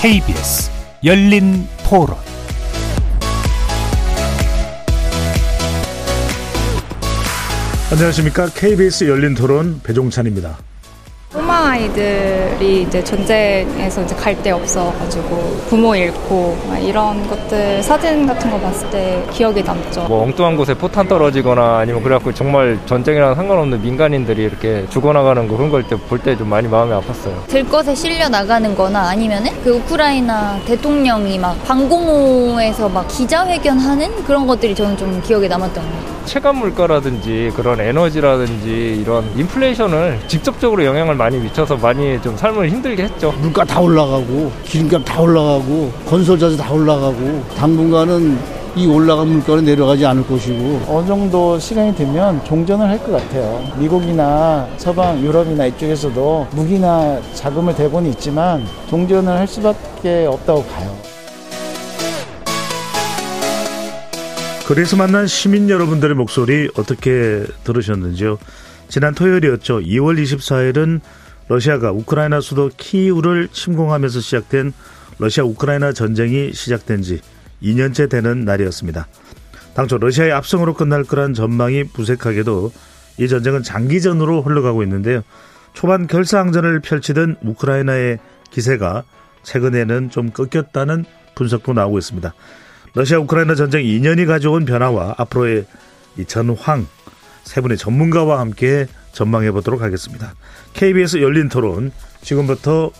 KBS 열린 토론 안녕하십니까. KBS 열린 토론 배종찬입니다. 아이들이 이제 전쟁에서 이제 갈 데 없어가지고 부모 잃고 이런 것들 사진 같은 거 봤을 때 기억에 남죠. 뭐 엉뚱한 곳에 포탄 떨어지거나 아니면 그래갖고 정말 전쟁이랑 상관없는 민간인들이 이렇게 죽어나가는 거 그런 걸 때 볼 때 좀 많이 마음이 아팠어요. 들것에 실려 나가는 거나 아니면은 그 우크라이나 대통령이 막 방공호에서 막 기자회견 하는 그런 것들이 저는 좀 기억에 남았던 것 같아요. 체감 물가라든지 그런 에너지라든지 이런 인플레이션을 직접적으로 영향을 많이 미쳐서 많이 좀 삶을 힘들게 했죠. 물가 다 올라가고 기름값 다 올라가고 건설 자재 다 올라가고 당분간은 이 올라간 물가는 내려가지 않을 것이고 어느 정도 시간이 되면 종전을 할 것 같아요. 미국이나 서방 유럽이나 이쪽에서도 무기나 자금을 대고는 있지만 종전을 할 수밖에 없다고 봐요. 그래서 만난 시민 여러분들의 목소리 어떻게 들으셨는지요? 지난 토요일이었죠. 2월 24일은 러시아가 우크라이나 수도 키이우를 침공하면서 시작된 러시아 우크라이나 전쟁이 시작된 지 2년째 되는 날이었습니다. 당초 러시아의 압승으로 끝날 거란 전망이 무색하게도 이 전쟁은 장기전으로 흘러가고 있는데요. 초반 결사항전을 펼치던 우크라이나의 기세가 최근에는 좀 꺾였다는 분석도 나오고 있습니다. 러시아 우크라이나 전쟁 2년이 가져온 변화와 앞으로의 이 전황 세 분의 전문가와 함께 전망해 보도록 하겠습니다. KBS 열린 토론 지금부터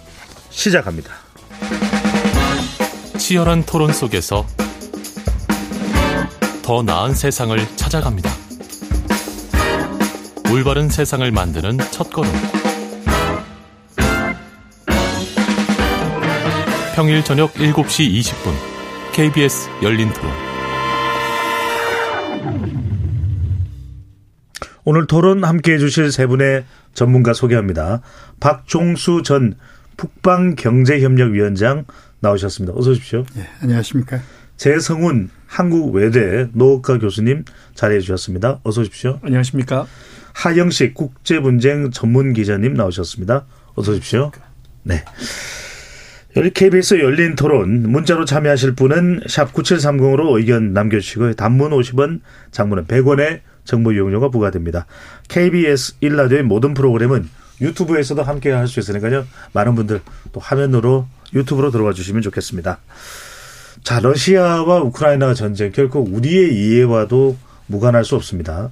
시작합니다. 치열한 토론 속에서 더 나은 세상을 찾아갑니다. 올바른 세상을 만드는 첫 걸음. 평일 저녁 7시 20분 KBS 열린 토론. 오늘 토론 함께 해주실 세 분의 전문가 소개합니다. 박종수 전 북방경제협력위원장 나오셨습니다. 어서 오십시오. 네, 안녕하십니까. 재성훈 한국외대 노학과 교수님 자리해 주셨습니다. 어서 오십시오. 안녕하십니까. 하영식 국제분쟁 전문기자님 나오셨습니다. 어서 오십시오. 네. KBS 열린 토론 문자로 참여하실 분은 샵 9730으로 의견 남겨주시고요. 단문 50원, 장문은 100원의 정보 이용료가 부과됩니다. KBS 1라디오의 모든 프로그램은 유튜브에서도 함께 할 수 있으니까요. 많은 분들 또 화면으로 유튜브로 들어와 주시면 좋겠습니다. 자, 러시아와 우크라이나 전쟁 결코 우리의 이해와도 무관할 수 없습니다.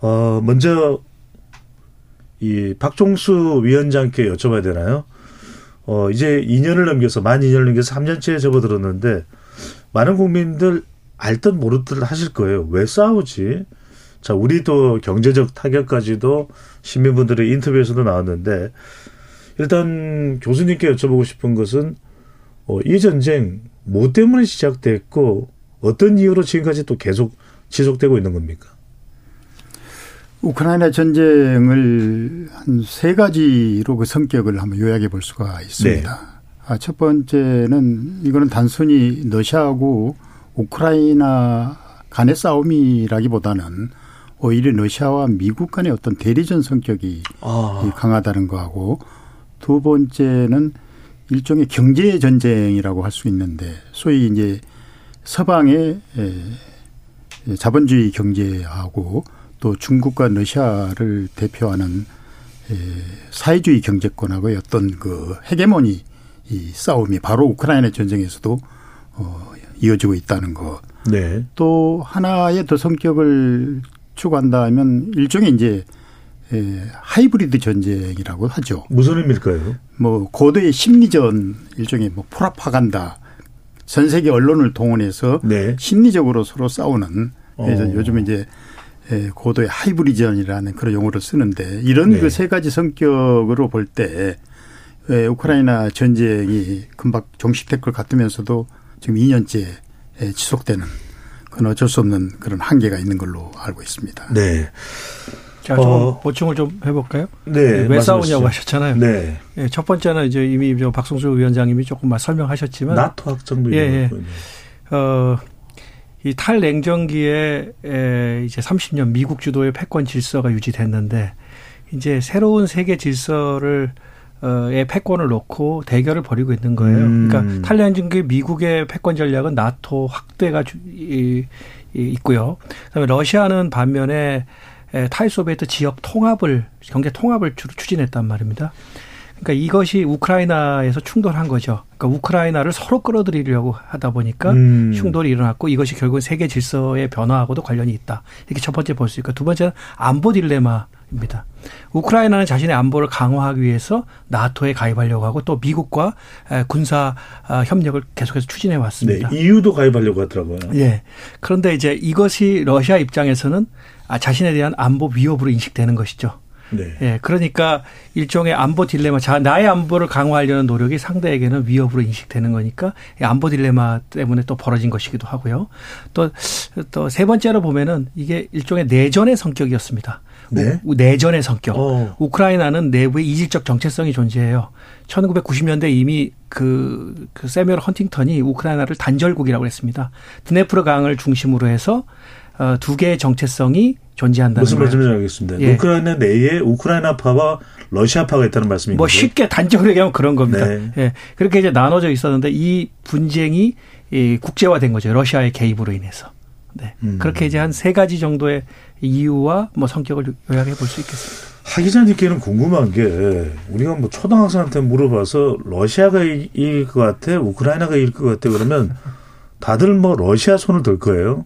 어, 먼저 이 박종수 위원장께 여쭤봐야 되나요? 어, 이제 2년을 넘겨서 만 2년을 넘겨서 3년째에 접어들었는데 많은 국민들 알듯 모르듯 하실 거예요. 왜 싸우지? 자, 우리도 경제적 타격까지도 시민분들의 인터뷰에서도 나왔는데 일단 교수님께 여쭤보고 싶은 것은 어, 이 전쟁 뭐 때문에 시작됐고 어떤 이유로 지금까지 또 계속 지속되고 있는 겁니까? 우크라이나 전쟁을 한 세 가지로 그 성격을 한번 요약해 볼 수가 있습니다. 네. 아, 첫 번째는 이거는 단순히 러시아하고 우크라이나 간의 싸움이라기보다는 오히려 러시아와 미국 간의 어떤 대리전 성격이 아. 강하다는 거하고 두 번째는 일종의 경제 전쟁이라고 할 수 있는데 소위 이제 서방의 자본주의 경제하고 또 중국과 러시아를 대표하는 사회주의 경제권하고의 어떤 그 헤게모니 이 싸움이 바로 우크라이나 전쟁에서도 어 이어지고 있다는 것. 네. 또 하나의 더 성격을 추구한다면 일종의 이제 하이브리드 전쟁이라고 하죠. 무슨 의미일까요? 뭐 고도의 심리전 일종의 뭐 포라파간다. 전 세계 언론을 동원해서 네. 심리적으로 서로 싸우는 어. 요즘 이제 고도의 하이브리전이라는 그런 용어를 쓰는데 이런 네. 그세 가지 성격으로 볼 때 우크라이나 전쟁이 금방 종식될 것 같으면서도 지금 2년째 지속되는 그건 어쩔 수 없는 그런 한계가 있는 걸로 알고 있습니다. 네. 자, 좀 어. 보충을 좀 해볼까요? 네. 왜 싸우냐고 하셨잖아요. 네. 예, 첫 번째는 이제 이미 박성수 위원장님이 조금 설명하셨지만. 나토 확정도 예, 예. 어, 이 탈냉전기에 에 이제 30년 미국 주도의 패권 질서가 유지됐는데 이제 새로운 세계 질서를 의 패권을 놓고 대결을 벌이고 있는 거예요. 음. 그러니까 탈냉전기 미국의 패권 전략은 나토 확대가 주, 이, 이, 있고요. 그다음에 러시아는 반면에 에, 탈소비에트 지역 통합을 경제 통합을 주로 추진했단 말입니다. 그러니까 이것이 우크라이나에서 충돌한 거죠. 그러니까 우크라이나를 서로 끌어들이려고 하다 보니까 음. 충돌이 일어났고 이것이 결국 세계 질서의 변화하고도 관련이 있다. 이렇게 첫 번째 볼 수 있고 두 번째는 안보 딜레마입니다. 우크라이나는 자신의 안보를 강화하기 위해서 나토에 가입하려고 하고 또 미국과 에, 군사 아, 협력을 계속해서 추진해 네, 왔습니다. EU도 가입하려고 하더라고요. 예. 그런데 이제 이것이 러시아 입장에서는 아, 자신에 대한 안보 위협으로 인식되는 것이죠. 네. 예, 그러니까 일종의 안보 딜레마, 자, 나의 안보를 강화하려는 노력이 상대에게는 위협으로 인식되는 거니까 이 안보 딜레마 때문에 또 벌어진 것이기도 하고요. 또, 또 세 번째로 보면은 이게 일종의 내전의 성격이었습니다. 네. 우- 내전의 성격. 어. 우크라이나는 내부에 이질적 정체성이 존재해요. 1990년대 이미 그, 그 세미얼 헌팅턴이 우크라이나를 단절국이라고 했습니다. 드네프르 강을 중심으로 해서 어, 두 개의 정체성이 존재한다는 무슨. 말씀인지 알겠습니다. 예. 우크라이나 내에 우크라이나파와 러시아파가 있다는 말씀인 뭐? 쉽게 단적으로 얘기하면 그런 겁니다. 네. 예. 그렇게 이제 나눠져 있었는데 이 분쟁이 이 국제화된 거죠. 러시아의 개입으로 인해서. 네. 음. 그렇게 이제 한 세 가지 정도의 이유와 뭐 성격을 요약해 볼 수 있겠습니다. 하 기자님께는 궁금한 게 우리가 뭐 초등학생한테 물어봐서 러시아가 이- 이길 것 같아, 우크라이나가 이길 것 같아 그러면 다들 뭐 러시아 손을 들 거예요.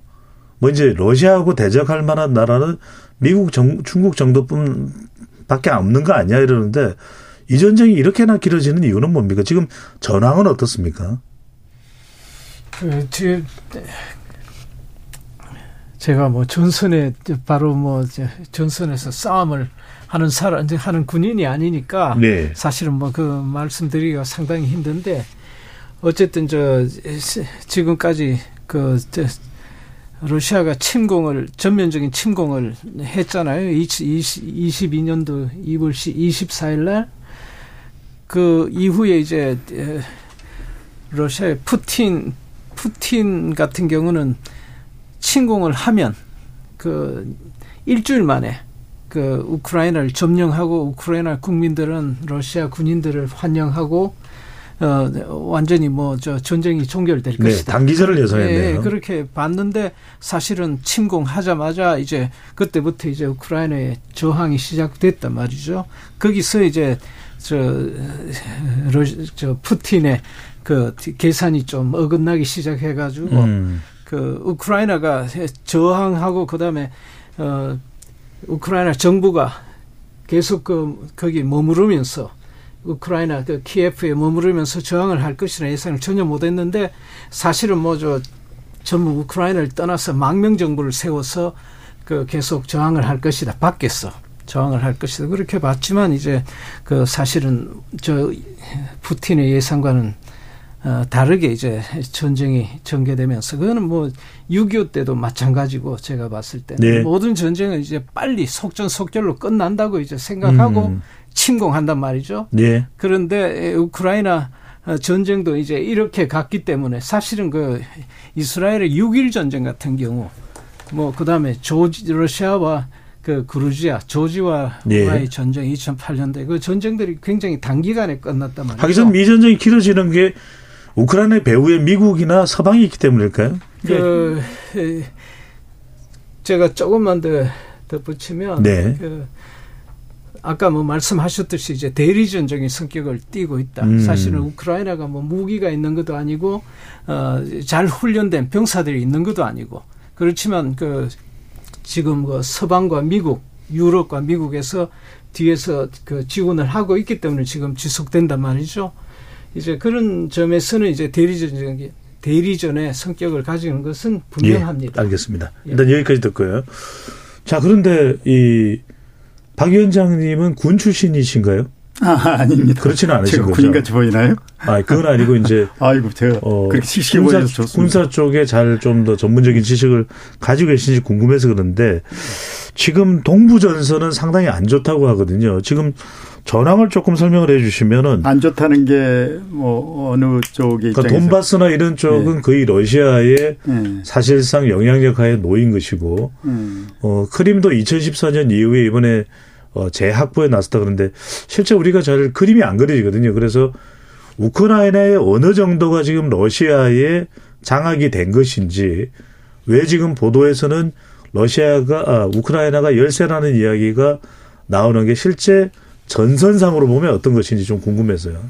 뭐 이제 러시아하고 대적할 만한 나라는 미국, 정, 중국 정도뿐밖에 없는 거 아니야 이러는데 이 전쟁이 이렇게나 길어지는 이유는 뭡니까? 지금 전황은 어떻습니까? 그, 제, 제가 뭐 전선에 바로 뭐 전선에서 싸움을 하는 사람 하는 군인이 아니니까 네. 사실은 뭐 그 말씀드리기가 상당히 힘든데 어쨌든 저 지금까지 그 저, 러시아가 침공을 전면적인 침공을 했잖아요. 22년도 2월 24일 날 그 이후에 이제 에, 러시아의 푸틴 푸틴 같은 경우는 침공을 하면 그 일주일 만에 그 우크라이나를 점령하고 우크라이나 국민들은 러시아 군인들을 환영하고 어 완전히 뭐 저 전쟁이 종결될 네, 것이다. 단기전을 예상했네요. 예, 그렇게 봤는데 사실은 침공하자마자 이제 그때부터 이제 우크라이나의 저항이 시작됐단 말이죠. 거기서 이제 저, 러, 저 푸틴의 그 계산이 좀 어긋나기 시작해가지고 음. 그 우크라이나가 저항하고 그다음에 어 우크라이나 정부가 계속 그 거기 머무르면서 우크라이나 그 키예프에 머무르면서 저항을 할 것이라는 예상을 전혀 못했는데 사실은 뭐 저 전부 우크라이나를 떠나서 망명 정부를 세워서 그 계속 저항을 할 것이다 밖에서 저항을 할 것이다 그렇게 봤지만 이제 그 사실은 저 푸틴의 예상과는 어, 다르게 이제 전쟁이 전개되면서 그거는 뭐 6.25 때도 마찬가지고 제가 봤을 때 네. 모든 전쟁은 이제 빨리 속전속결로 끝난다고 이제 생각하고 음. 침공한단 말이죠. 네. 그런데 우크라이나 어, 전쟁도 이제 이렇게 갔기 때문에 사실은 그 이스라엘의 6.1 전쟁 같은 경우 뭐 그다음에 조지 러시아와 그 그루지아 조지와의 네. 전쟁 2008년대 그 전쟁들이 굉장히 단기간에 끝났단 말이죠. 하기 전 미 전쟁이 길어지는 게 우크라이나 배후에 미국이나 서방이 있기 때문일까요? 그 에, 제가 조금만 더 덧붙이면 네. 그 아까 뭐 말씀하셨듯이 이제 대리 전쟁의 성격을 띠고 있다. 음. 사실은 우크라이나가 뭐 무기가 있는 것도 아니고 어잘 훈련된 병사들이 있는 것도 아니고 그렇지만 그 지금 그 서방과 미국, 유럽과 미국에서 뒤에서 그 지원을 하고 있기 때문에 지금 지속된단 말이죠. 이제 그런 점에서는 이제 대리전 대리전의 성격을 가지는 것은 분명합니다. 예, 알겠습니다. 예. 일단 여기까지 듣고요. 자, 그런데 이 박 위원장님은 군 출신이신가요? 아, 아닙니다. 그렇지는 않으신 거죠. 군인같이 보이나요? 아, 그건 아니고 이제 아이고 제가 어, 그렇게 씩씩해 군사. 군사 쪽에 잘 좀 더 전문적인 지식을 가지고 계신지 궁금해서 그런데 지금 동부 전선은 상당히 안 좋다고 하거든요. 지금 전황을 조금 설명을 해 주시면은 안 좋다는 게 뭐 어느 쪽의 그러니까 돈바스나 이런 쪽은 거의 러시아의 네. 사실상 영향력 하에 놓인 것이고 음. 어 크림도 2014년 이후에 이번에 어, 재확보에 나섰다 그러는데 실제 우리가 잘 그림이 안 그려지거든요. 그래서 우크라이나의 어느 정도가 지금 러시아에 장악이 된 것인지 왜 지금 보도에서는 러시아가 아, 우크라이나가 열세라는 이야기가 나오는 게 실제 전선상으로 보면 어떤 것인지 좀 궁금해서요.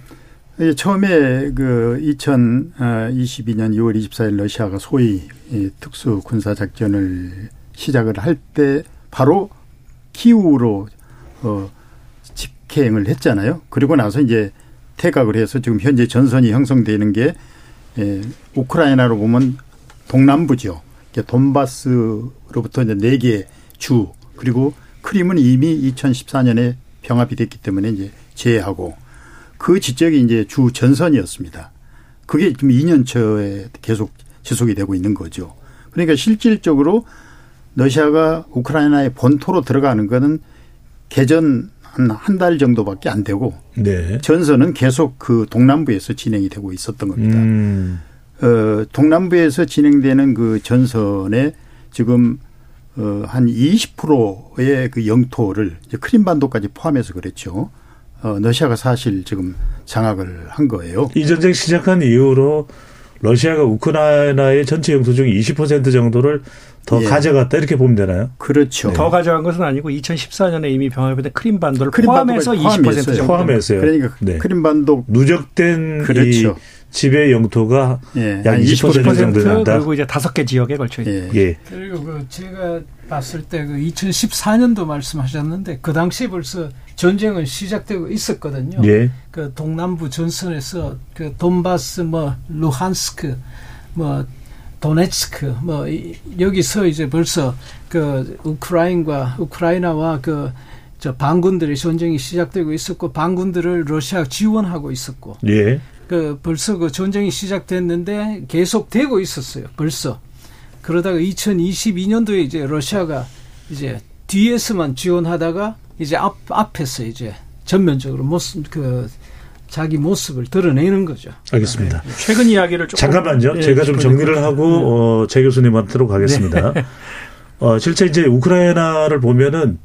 예, 처음에 그 2022년 6월 24일 러시아가 소위 특수 군사 작전을 시작을 할 때 바로 키우로 어 직행을 했잖아요. 그리고 나서 이제 퇴각을 해서 지금 현재 전선이 형성되는 게 예, 우크라이나로 보면 동남부죠. 돈바스로부터 이제 네 개 주 그리고 크림은 이미 2014년에 병합이 됐기 때문에 이제 제외하고 그 지적이 이제 주 전선이었습니다. 그게 지금 2년처에 계속 지속이 되고 있는 거죠. 그러니까 실질적으로 러시아가 우크라이나의 본토로 들어가는 거는 개전 한 한 달 정도밖에 안 되고 네. 전선은 계속 그 동남부에서 진행이 되고 있었던 겁니다. 음. 어, 동남부에서 진행되는 그 전선에 지금 어, 한 20%의 그 영토를 이제 크림반도까지 포함해서 그랬죠. 어, 러시아가 사실 지금 장악을 한 거예요. 이 전쟁 시작한 이후로 러시아가 우크라이나의 전체 영토 중 20% 정도를 더 예. 가져갔다 이렇게 보면 되나요? 그렇죠. 더 가져간 것은 아니고 2014년에 이미 병합된 크림반도를 크림반도가 포함해서 20% 정도. 포함해서요. 그러니까 네. 크림반도 누적된 그렇죠. 이 지배 영토가 예, 약한20% 20% 정도 된다. 그리고 이제 다섯 개 지역에 걸쳐 있다. 예. 예. 그리고 그 제가 봤을 때 그 2014년도 말씀하셨는데 그 당시 벌써 전쟁은 시작되고 있었거든요. 예. 그 동남부 전선에서 그 돈바스 뭐 루한스크 뭐 도네츠크 뭐 이- 여기서 이제 벌써 그 우크라인과 우크라이나와 그 저 반군들의 전쟁이 시작되고 있었고 반군들을 러시아 지원하고 있었고 예. 그 벌써 그 전쟁이 시작됐는데 계속 되고 있었어요. 벌써 그러다가 2022년도에 이제 러시아가 이제 뒤에서만 지원하다가 이제 앞 앞에서 이제 전면적으로 모습 그 자기 모습을 드러내는 거죠. 알겠습니다. 최근 이야기를 잠깐만요. 예, 제가 좀 짚어야 정리를 하고 같아요. 어, 제 교수님한테로 가겠습니다. 어, 실제 이제 우크라이나를 보면은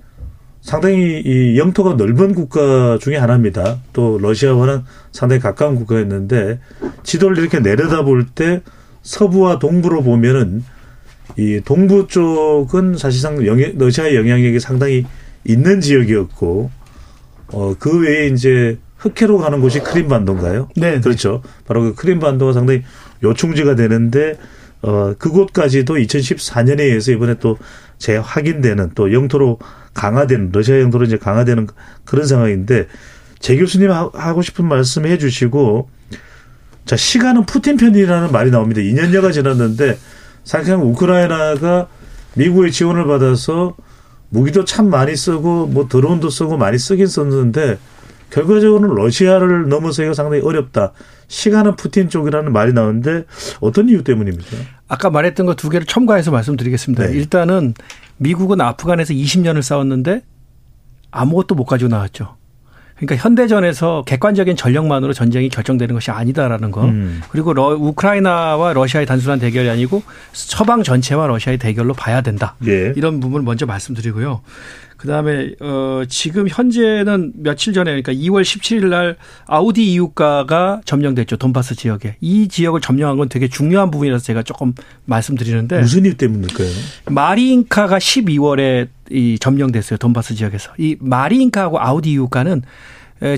상당히 이 영토가 넓은 국가 중에 하나입니다. 또 러시아와는 상당히 가까운 국가였는데 지도를 이렇게 내려다 볼 때 서부와 동부로 보면은 이 동부 쪽은 사실상 영해, 러시아의 영향력이 상당히 있는 지역이었고 어, 그 외에 이제 흑해로 가는 곳이 크림반도인가요? 네. 그렇죠. 바로 그 크림반도가 상당히 요충지가 되는데 어, 그곳까지도 2014년에 의해서 이번에 또 재확인되는 또 영토로 강화되는 러시아 영토로 이제 강화되는 그런 상황인데 제 교수님 하- 하고 싶은 말씀 해 주시고 자 시간은 푸틴 편이라는 말이 나옵니다. 2년여가 지났는데 사실상 우크라이나가 미국의 지원을 받아서 무기도 참 많이 쓰고 뭐 드론도 쓰고 많이 쓰긴 썼는데 결과적으로는 러시아를 넘어서기가 상당히 어렵다. 시간은 푸틴 쪽이라는 말이 나오는데 어떤 이유 때문입니까? 아까 말했던 거 두 개를 첨가해서 말씀드리겠습니다. 네. 일단은 미국은 아프간에서 20년을 싸웠는데 아무것도 못 가지고 나왔죠. 그러니까 현대전에서 객관적인 전력만으로 전쟁이 결정되는 것이 아니다라는 거. 음. 그리고 러, 우크라이나와 러시아의 단순한 대결이 아니고 서방 전체와 러시아의 대결로 봐야 된다. 예. 이런 부분을 먼저 말씀드리고요. 그다음에 어 지금 현재는 며칠 전에 그러니까 2월 17일 날 아우디 이웃가가 점령됐죠. 돈바스 지역에. 이 지역을 점령한 건 되게 중요한 부분이라서 제가 조금 말씀드리는데 무슨 이유 때문일까요? 마리인카가 12월에 이 점령됐어요. 돈바스 지역에서. 이 마리인카하고 아우디 이웃가는 에,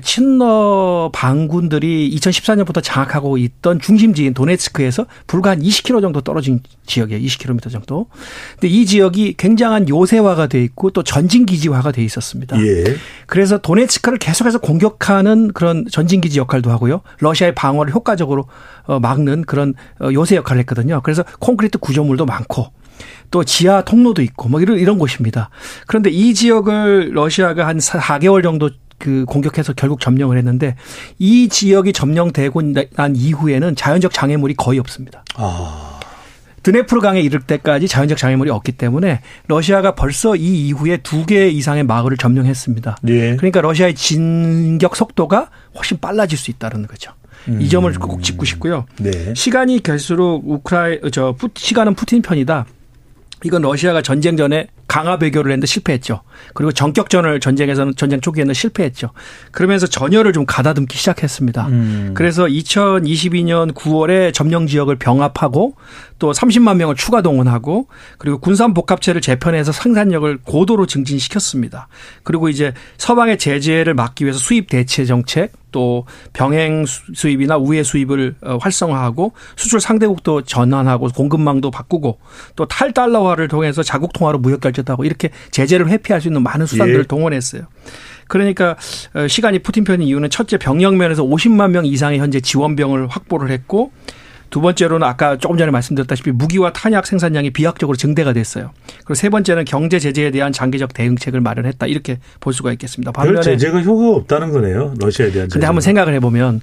친러 반군들이 2014년부터 장악하고 있던 중심지인 도네츠크에서 불과 한 20km 정도 떨어진 지역이에요. 20km 정도. 근데 이 지역이 굉장한 요새화가 돼 있고 또 전진 기지화가 돼 있었습니다. 예. 그래서 도네츠크를 계속해서 공격하는 그런 전진 기지 역할도 하고요. 러시아의 방어를 효과적으로 어, 막는 그런 어, 요새 역할을 했거든요. 그래서 콘크리트 구조물도 많고 또 지하 통로도 있고 뭐 이런 이런 곳입니다. 그런데 이 지역을 러시아가 한 4개월 정도 그 공격해서 결국 점령을 했는데 이 지역이 점령되고 난 이후에는 자연적 장애물이 거의 없습니다. 아. 드네프르 강에 이를 때까지 자연적 장애물이 없기 때문에 러시아가 벌써 이 이후에 두 개 이상의 마을을 점령했습니다. 예. 그러니까 러시아의 진격 속도가 훨씬 빨라질 수 있다는 거죠. 이 점을 꼭 짚고 싶고요. 네. 시간이 갈수록 우크라이 저 푸- 시간은 푸틴 편이다. 이건 러시아가 전쟁 전에 강화 배교를 했는데 실패했죠. 그리고 전격전을 전쟁에서는 전쟁 초기에는 실패했죠. 그러면서 전열을 좀 가다듬기 시작했습니다. 음. 그래서 2022년 9월에 점령 지역을 병합하고 또 30만 명을 추가 동원하고 그리고 군산 복합체를 재편해서 생산력을 고도로 증진시켰습니다. 그리고 이제 서방의 제재를 막기 위해서 수입 대체 정책 또 병행 수입이나 우회 수입을 어, 활성화하고 수출 상대국도 전환하고 공급망도 바꾸고 또 탈달러화를 통해서 자국 통화로 무역 결제 도 하고 이렇게 제재를 회피할 수 있는 많은 수단들을 예. 동원했어요. 그러니까 어, 시간이 푸틴 편인 이유는 첫째 병력 면에서 50만 명 이상의 현재 지원병을 확보를 했고 두 번째로는 아까 조금 전에 말씀드렸다시피 무기와 탄약 생산량이 비약적으로 증대가 됐어요. 그리고 세 번째는 경제 제재에 대한 장기적 대응책을 마련했다 이렇게 볼 수가 있겠습니다. 별 반면에 제재가 효과가 없다는 거네요. 러시아에 대한 제재. 근데 한번 생각을 해보면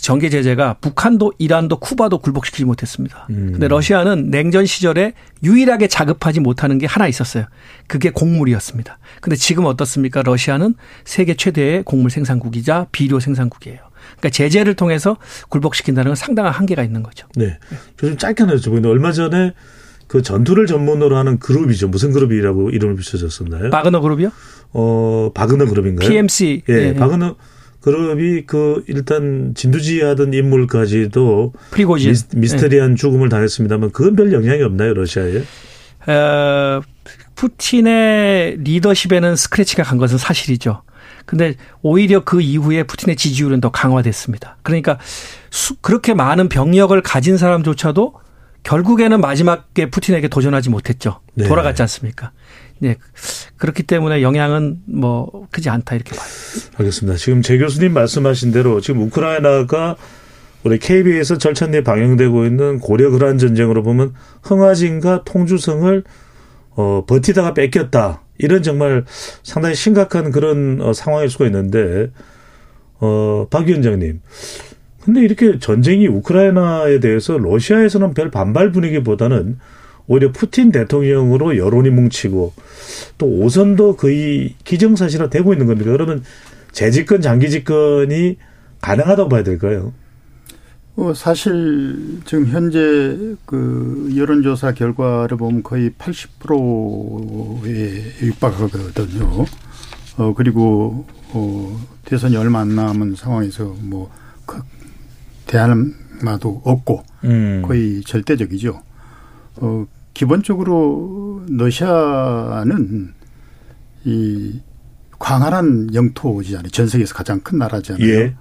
전개 제재가 북한도 이란도 쿠바도 굴복시키지 못했습니다. 음. 근데 러시아는 냉전 시절에 유일하게 자급하지 못하는 게 하나 있었어요. 그게 곡물이었습니다. 근데 지금 어떻습니까? 러시아는 세계 최대의 곡물 생산국이자 비료 생산국이에요. 그러니까 제재를 통해서 굴복시킨다는 건 상당한 한계가 있는 거죠. 네. 저 좀 짧게 하나 여쭤보는데 얼마 전에 그 전투를 전문으로 하는 그룹이죠. 무슨 그룹이라고 이름을 붙여졌었나요? 바그너 그룹이요? 어, 바그너 그룹인가요? PMC. 예, 예. 바그너 그룹이 그 일단 진두지휘하던 인물까지도 프리고진. 예. 미스, 테리한 죽음을 당했습니다만 그건 별 영향이 없나요, 러시아에? 어, 푸틴의 리더십에는 스크래치가 간 것은 사실이죠. 근데 오히려 그 이후에 푸틴의 지지율은 더 강화됐습니다. 그러니까 수, 그렇게 많은 병력을 가진 사람조차도 결국에는 마지막에 푸틴에게 도전하지 못했죠. 네. 돌아갔지 않습니까? 네. 그렇기 때문에 영향은 뭐 크지 않다 이렇게 봐요. 알겠습니다. 지금 제 교수님 말씀하신 대로 지금 우크라이나가 우리 KB에서 절찬 내에 방영되고 있는 고려 그란 전쟁으로 보면 흥화진과 통주성을 어, 버티다가 뺏겼다. 이런 정말 상당히 심각한 그런 어, 상황일 수가 있는데 어, 박 위원장님. 근데 이렇게 전쟁이 우크라이나에 대해서 러시아에서는 별 반발 분위기보다는 오히려 푸틴 대통령으로 여론이 뭉치고 또 오선도 거의 기정사실화 되고 있는 겁니다. 그러면 재집권 장기 집권이 가능하다고 봐야 될까요? 어, 사실 지금 현재 그 여론조사 결과를 보면 거의 80%에 육박하거든요. 어, 그리고, 어, 대선이 얼마 안 남은 상황에서 뭐, 그, 대안마도 없고, 음. 거의 절대적이죠. 어, 기본적으로 러시아는 이 광활한 영토지잖아요. 전 세계에서 가장 큰 나라잖아요. 예.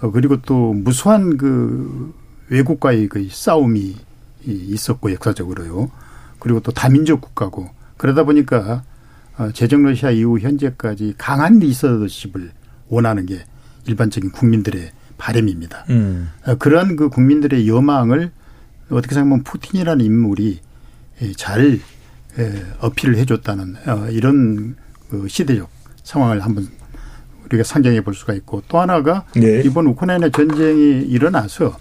어, 그리고 또 무수한 그 외국과의 그 싸움이 이- 있었고 역사적으로요. 그리고 또 다민족 국가고 그러다 보니까 어, 제정 러시아 이후 현재까지 강한 리더십을 원하는 게 일반적인 국민들의 바람입니다. 음. 어, 그러한 그 국민들의 여망을 어떻게 생각하면 푸틴이라는 인물이 예, 잘 예, 어필을 해줬다는 어, 이런 그 시대적 상황을 한번 우리가 상정해 볼 수가 있고 또 하나가 네. 이번 우크라이나 전쟁이 일어나서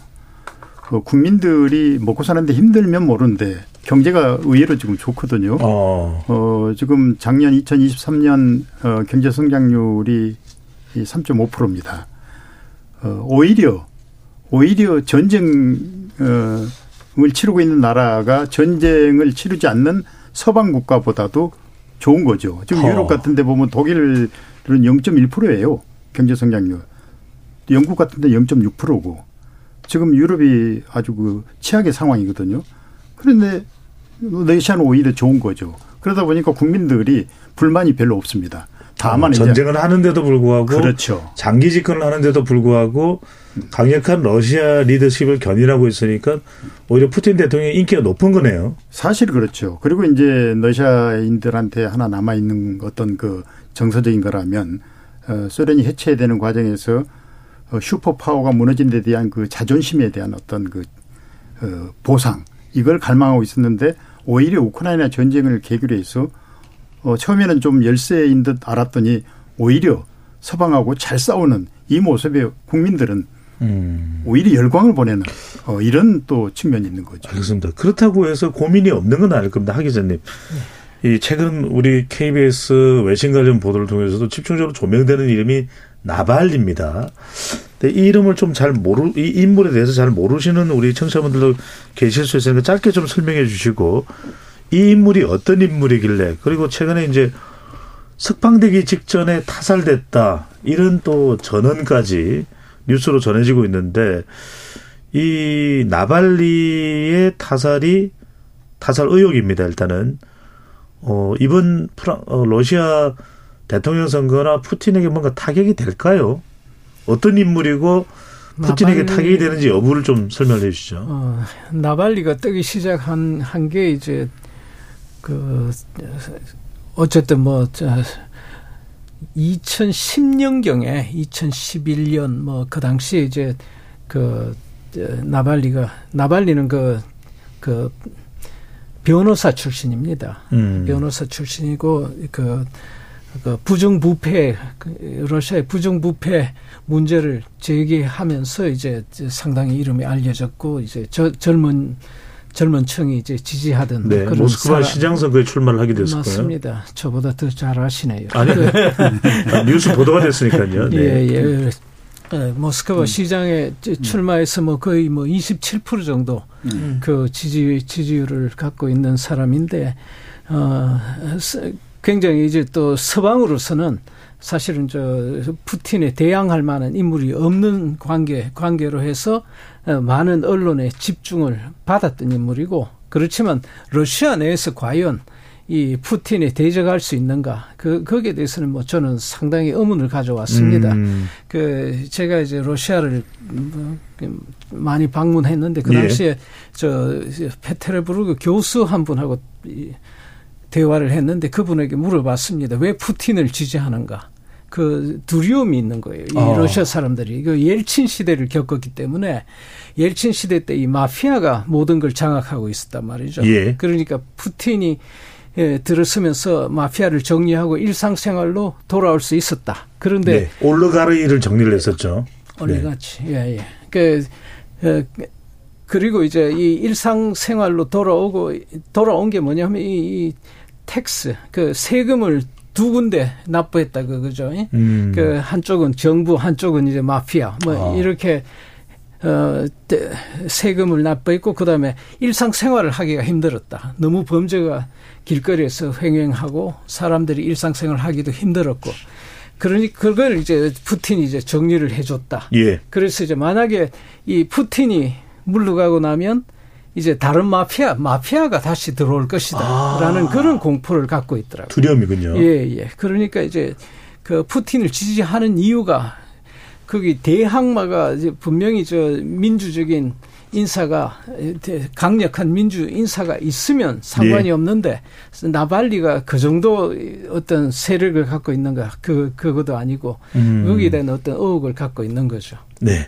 그 국민들이 먹고 사는데 힘들면 모르는데 경제가 의외로 지금 좋거든요. 어. 어, 지금 작년 2023년 어, 경제 성장률이 3.5%입니다. 어, 오히려 오히려 전쟁 어, 을 치르고 있는 나라가 전쟁을 치르지 않는 서방 국가보다도 좋은 거죠. 지금 허. 유럽 같은 데 보면 독일은 0.1%예요. 경제 성장률. 영국 같은 데 0.6%고. 지금 유럽이 아주 그 최악의 상황이거든요. 그런데 러시아는 오히려 좋은 거죠. 그러다 보니까 국민들이 불만이 별로 없습니다. 다만 어, 전쟁을 하는데도 불구하고 그렇죠. 장기 집권을 하는데도 불구하고 강력한 러시아 리더십을 견인하고 있으니까 오히려 푸틴 대통령의 인기가 높은 거네요. 사실 그렇죠. 그리고 이제 러시아인들한테 하나 남아 있는 어떤 그 정서적인 거라면 어, 소련이 해체되는 과정에서 어, 슈퍼 파워가 무너진 데 대한 그 자존심에 대한 어떤 그 어, 보상 이걸 갈망하고 있었는데 오히려 우크라이나 전쟁을 계기로 해서 어, 처음에는 좀 열세인 듯 알았더니 오히려 서방하고 잘 싸우는 이 모습에 국민들은 오히려 열광을 보내는 어, 이런 또 측면이 있는 거죠. 알겠습니다. 그렇다고 해서 고민이 없는 건 아닐 겁니다. 하 기자님. 이 최근 우리 KBS 외신 관련 보도를 통해서도 집중적으로 조명되는 이름이 나발리입니다. 근데 이 이름을 좀 잘 모르, 이 인물에 대해서 잘 모르시는 우리 청취자분들도 계실 수 있으니까 짧게 좀 설명해 주시고 이 인물이 어떤 인물이길래 그리고 최근에 이제 석방되기 직전에 타살됐다 이런 또 전언까지 뉴스로 전해지고 있는데 이 나발리의 타살이 타살 의혹입니다. 일단은 어 이번 프랑 어, 러시아 대통령 선거나 푸틴에게 뭔가 타격이 될까요? 어떤 인물이고 푸틴에게 나발리- 타격이 되는지 여부를 좀 설명해 주시죠. 어, 나발리가 뜨기 시작한 한 게 이제 그 어쨌든 뭐 저, 2010년경에 2011년 뭐 그 당시에 이제 그 저, 나발리가 나발리는 그그 변호사 출신입니다. 음. 변호사 출신이고 그, 그 부정부패 그 러시아의 부정부패 문제를 제기하면서 이제 상당히 이름이 알려졌고 이제 저, 젊은 젊은 층이 이제 지지하던 네, 그런 모스크바 사람. 시장 선거에 출마를 하게 됐을 거예요. 맞습니다. 저보다 더 잘 아시네요. 아니, 그- 아, 뉴스 보도가 됐으니까요. 네. 예, 예. 예, 모스크바 시장에 저- 출마해서 뭐 거의 뭐 27% 정도 음. 그 지지 지지율을 갖고 있는 사람인데 어 스- 굉장히 이제 또 서방으로서는 사실은 저 푸틴에 대항할 만한 인물이 없는 관계 관계로 해서 어, 많은 언론의 집중을 받았던 인물이고 그렇지만 러시아 내에서 과연 이 푸틴에 대적할 수 있는가 그 거기에 대해서는 뭐 저는 상당히 의문을 가져왔습니다. 음. 그 제가 이제 러시아를 뭐 많이 방문했는데 그 예. 당시에 저 페테르부르크 교수 한 분하고 이 대화를 했는데 그분에게 물어봤습니다. 왜 푸틴을 지지하는가? 그 두려움이 있는 거예요. 이 아. 러시아 사람들이 그 옐친 시대를 겪었기 때문에 옐친 시대 때 이 마피아가 모든 걸 장악하고 있었단 말이죠. 예. 그러니까 푸틴이 예, 들어서면서 마피아를 정리하고 일상생활로 돌아올 수 있었다. 그런데 네. 올리가르히를 정리를 했었죠. 네. 올리가르히. 예, 예. 그, 어, 그리고 이제 이 일상생활로 돌아오고, 돌아온 게 뭐냐면 이, 이 tax, 그 세금을 두 군데 납부했다, 그거죠. 예? 음. 그 한쪽은 정부, 한쪽은 이제 마피아. 뭐 아. 이렇게 어, 때- 세금을 납부했고 그다음에 일상 생활을 하기가 힘들었다. 너무 범죄가 길거리에서 횡행하고 사람들이 일상 생활을 하기도 힘들었고 그러니 그걸 이제 푸틴이 이제 정리를 해줬다. 예. 그래서 이제 만약에 이 푸틴이 물러가고 나면 이제 다른 마피아, 마피아가 다시 들어올 것이다라는 그런 공포를 갖고 있더라고요. 두려움이군요. 예, 예. 그러니까 이제 그 푸틴을 지지하는 이유가 거기 대항마가 이제 분명히 저 민주적인 인사가 강력한 민주 인사가 있으면 상관이 예. 없는데 나발리가 그 정도 어떤 세력을 갖고 있는가 그 그것도 아니고 음. 거기에 대한 어떤 의혹을 갖고 있는 거죠. 네.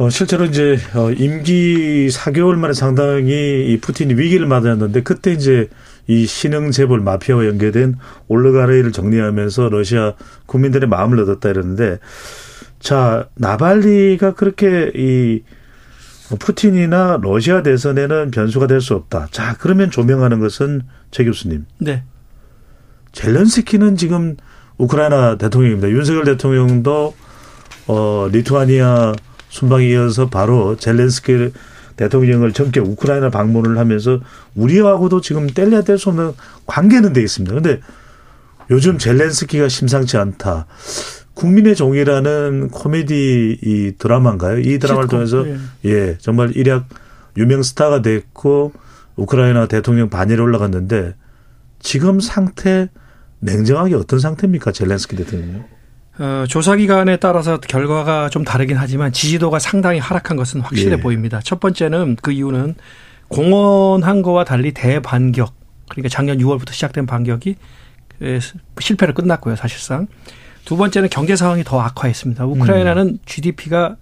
어, 실제로 이제 어, 임기 4개월 만에 상당히 이 푸틴이 위기를 맞았는데 그때 이제 이 신흥 재벌 마피아와 연계된 올르가르이를 정리하면서 러시아 국민들의 마음을 얻었다 이러는데 자 나발리가 그렇게 이 푸틴이나 러시아 대선에는 변수가 될 수 없다. 자 그러면 조명하는 것은 최 교수님. 네. 젤렌스키는 지금 우크라이나 대통령입니다. 윤석열 대통령도 어 리투아니아 순방에 이어서 바로 젤렌스키 대통령을 전격 우크라이나 방문을 하면서 우리하고도 지금 뗄래야 뗄 수 없는 관계는 돼 있습니다. 근데 요즘 젤렌스키가 심상치 않다. 국민의 종이라는 코미디 이 드라마인가요? 이 드라마를 시트콤, 통해서 예, 정말 일약 유명 스타가 됐고 우크라이나 대통령 반열에 올라갔는데 지금 상태 냉정하게 어떤 상태입니까? 젤렌스키 대통령. 어, 조사기관에 따라서 결과가 좀 다르긴 하지만 지지도가 상당히 하락한 것은 확실해 예. 보입니다. 첫 번째는 그 이유는 공언한 거와 달리 대반격, 그러니까 작년 6월부터 시작된 반격이 에, 실패로 끝났고요, 사실상. 두 번째는 경제 상황이 더 악화했습니다. 우크라이나는 GDP가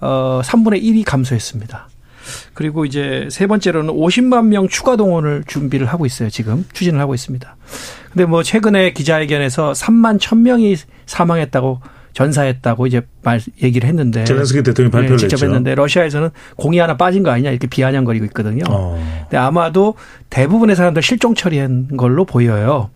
어, 3분의 1이 감소했습니다. 그리고 이제 세 번째로는 50만 명 추가 동원을 준비를 하고 있어요. 지금 추진을 하고 있습니다. 근데 뭐 최근에 기자회견에서 3만 1000명이 사망했다고 전사했다고 이제 말 얘기를 했는데 젤렌스키 대통령이 발표를 네, 직접 했죠. 했는데 러시아에서는 공이 하나 빠진 거 아니냐 이렇게 비아냥거리고 있거든요. 어. 근데 아마도 대부분의 사람들 실종 처리한 걸로 보여요.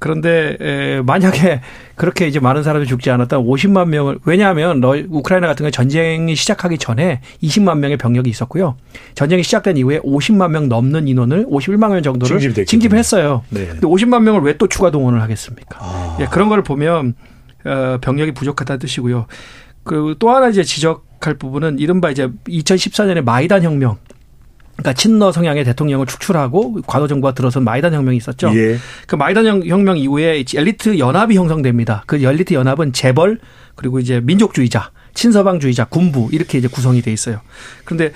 그런데 에, 만약에 그렇게 이제 많은 사람이 죽지 않았다면 50만 명을 왜냐하면 러, 우크라이나 같은 경우 전쟁이 시작하기 전에 20만 명의 병력이 있었고요. 전쟁이 시작된 이후에 50만 명 넘는 인원을 51만 명 정도를 징집됐겠군요. 징집했어요. 네. 근데 50만 명을 왜 또 추가 동원을 하겠습니까? 아. 예, 그런 걸 보면 어, 병력이 부족하다는 뜻이고요. 그리고 또 하나 이제 지적할 부분은 이른바 이제 2014년에 마이단 혁명. 그러니까 친러 성향의 대통령을 축출하고 과도 정부가 들어선 마이단 혁명이 있었죠. 예. 그 마이단 혁- 혁명 이후에 엘리트 연합이 형성됩니다. 그 엘리트 연합은 재벌 그리고 이제 민족주의자, 친서방주의자, 군부 이렇게 이제 구성이 돼 있어요. 그런데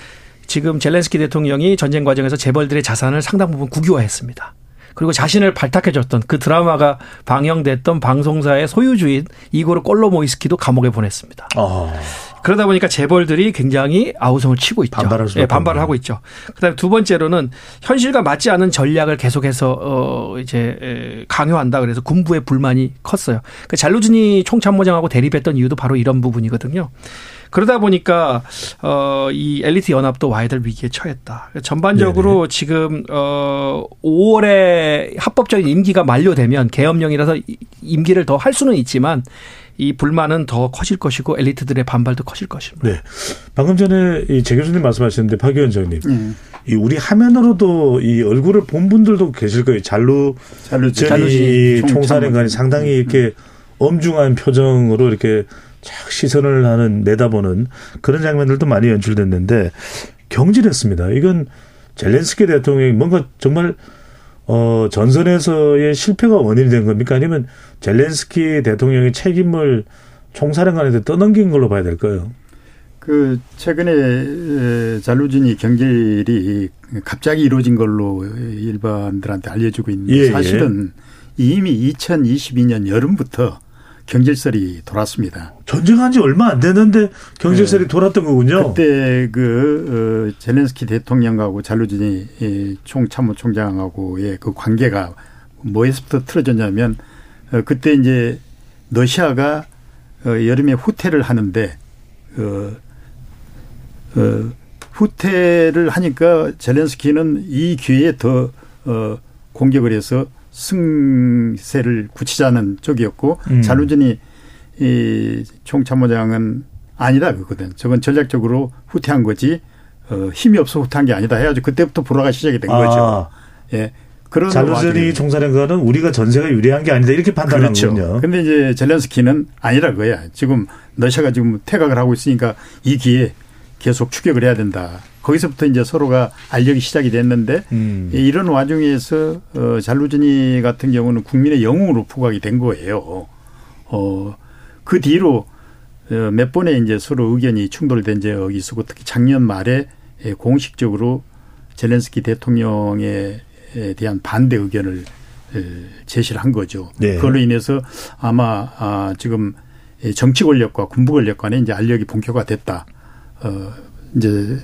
지금 젤렌스키 대통령이 전쟁 과정에서 재벌들의 자산을 상당 부분 국유화했습니다. 그리고 자신을 발탁해줬던 그 드라마가 방영됐던 방송사의 소유주인 이고르 꼴로모이스키도 감옥에 보냈습니다. 아. 그러다 보니까 재벌들이 굉장히 아우성을 치고 있죠. 수밖에 예, 반발을. 하고 있죠. 그다음에 두 번째로는 현실과 맞지 않은 전략을 계속해서 어 이제 에, 강요한다 그래서 군부의 불만이 컸어요. 그 잘루즈니 총참모장하고 대립했던 이유도 바로 이런 부분이거든요. 그러다 보니까 어이 엘리트 연합도 와이달 위기에 처했다. 전반적으로 지금 어 5월에 합법적인 임기가 만료되면 계엄령이라서 이- 임기를 더 할 수는 있지만 이 불만은 더 커질 것이고 엘리트들의 반발도 커질 것입니다. 네. 방금 전에 이재 교수님 말씀하셨는데 박 위원장님. 예. 이 우리 화면으로도 이 얼굴을 본 분들도 계실 거예요. 잘루 잘루지. 총- 총사령관이 상당히 이렇게 엄중한 표정으로 이렇게 착 시선을 하는 내다보는 그런 장면들도 많이 연출됐는데 경질했습니다. 이건 젤렌스키 대통령이 뭔가 정말 어 전선에서의 실패가 원인이 된 겁니까? 아니면 젤렌스키 대통령의 책임을 총사령관한테 떠넘긴 걸로 봐야 될까요? 그 최근에 에, 잘루진이 경질이 갑자기 이루어진 걸로 일반들한테 알려지고 있는데 예, 예. 사실은 이미 2022년 여름부터 경질설이 돌았습니다. 전쟁한 지 얼마 안 됐는데 경질설이 돌았던 거군요. 그때 그 어, 젤렌스키 대통령하고 잘루진이 이 총참모총장하고의 그 관계가 뭐에서부터 틀어졌냐면 어, 그때 이제 러시아가 어, 여름에 후퇴를 하는데 어, 어, 후퇴를 하니까 젤렌스키는 이 기회에 더 어, 공격을 해서 승세를 굳히자는 쪽이었고 음. 잘루진이 이 총참모장은 아니다 그거든. 저건 전략적으로 후퇴한 거지 어, 힘이 없어 후퇴한 게 아니다 해가지고 그때부터 불화가 시작이 된 거죠. 아. 예. 그런 와중에- 총사령관은 우리가 전세가 유리한 게 아니다 이렇게 판단한 그렇죠. 거군요. 근데 이제 젤렌스키는 아니라 그거야. 지금 러시아가 지금 퇴각을 하고 있으니까 이 기회에 계속 추격을 해야 된다. 거기서부터 이제 서로가 알력이 시작이 됐는데 음. 이런 와중에서 어, 잘루즈니 같은 경우는 국민의 영웅으로 부각이 된 거예요. 어, 그 뒤로 어, 몇 번의 이제 서로 의견이 충돌된 적이 있었고 특히 작년 말에 예, 공식적으로 젤렌스키 대통령에 대한 반대 의견을 에, 제시를 한 거죠. 네. 그걸로 인해서 아마 아, 지금 정치 권력과 군부 권력 간에 이제 알력이 본격화됐다. 어, 이제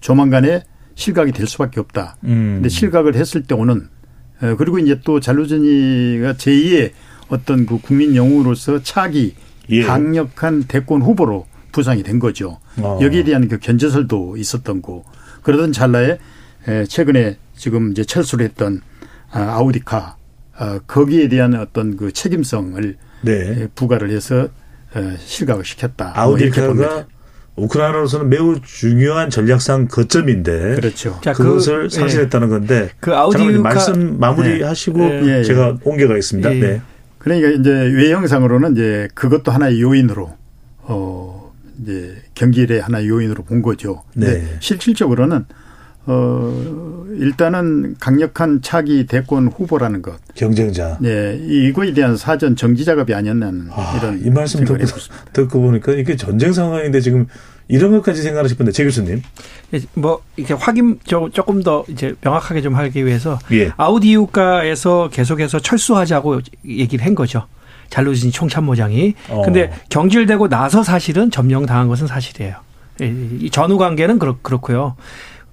조만간에 실각이 될 수밖에 없다. 음. 근데 실각을 했을 때 오는 어, 그리고 이제 또 잘루즈니가 제2의 어떤 그 국민 영웅으로서 차기 예. 강력한 대권 후보로 부상이 된 거죠. 어. 여기에 대한 그 견제설도 있었던 거. 그러던 찰나에 에, 최근에 지금 이제 철수를 했던 아, 아우디카 어, 거기에 대한 어떤 그 책임성을 네. 에, 부과를 해서 어, 실각을 시켰다. 뭐. 아우디카가 우크라이나로서는 매우 중요한 전략상 거점인데 그렇죠. 자, 그- 그것을 상실했다는 건데 그 아우디우카-. 말씀 마무리하시고 네. 예, 예. 제가 옮겨가겠습니다. 예. 네. 그러니까 이제 외형상으로는 이제 그것도 하나의 요인으로 어 이제 경질의 하나의 요인으로 본 거죠. 네. 실질적으로는 어 일단은 강력한 차기 대권 후보라는 것, 경쟁자. 네 이거에 대한 사전 정지 작업이 아니었나는 아, 이런 이 말씀 듣고, 해봤습니다. 듣고 보니까 이게 전쟁 상황인데 지금 이런 것까지 생각을 싶은데 재 교수님. 예, 뭐 이렇게 확인 조- 조금 더 이제 명확하게 좀 하기 위해서 예. 아우디우카에서 계속해서 철수하자고 얘기를 한 거죠. 잘루진 총참모장이. 어. 근데 경질되고 나서 사실은 점령당한 것은 사실이에요. 예, 이 전후 관계는 그렇, 그렇고요.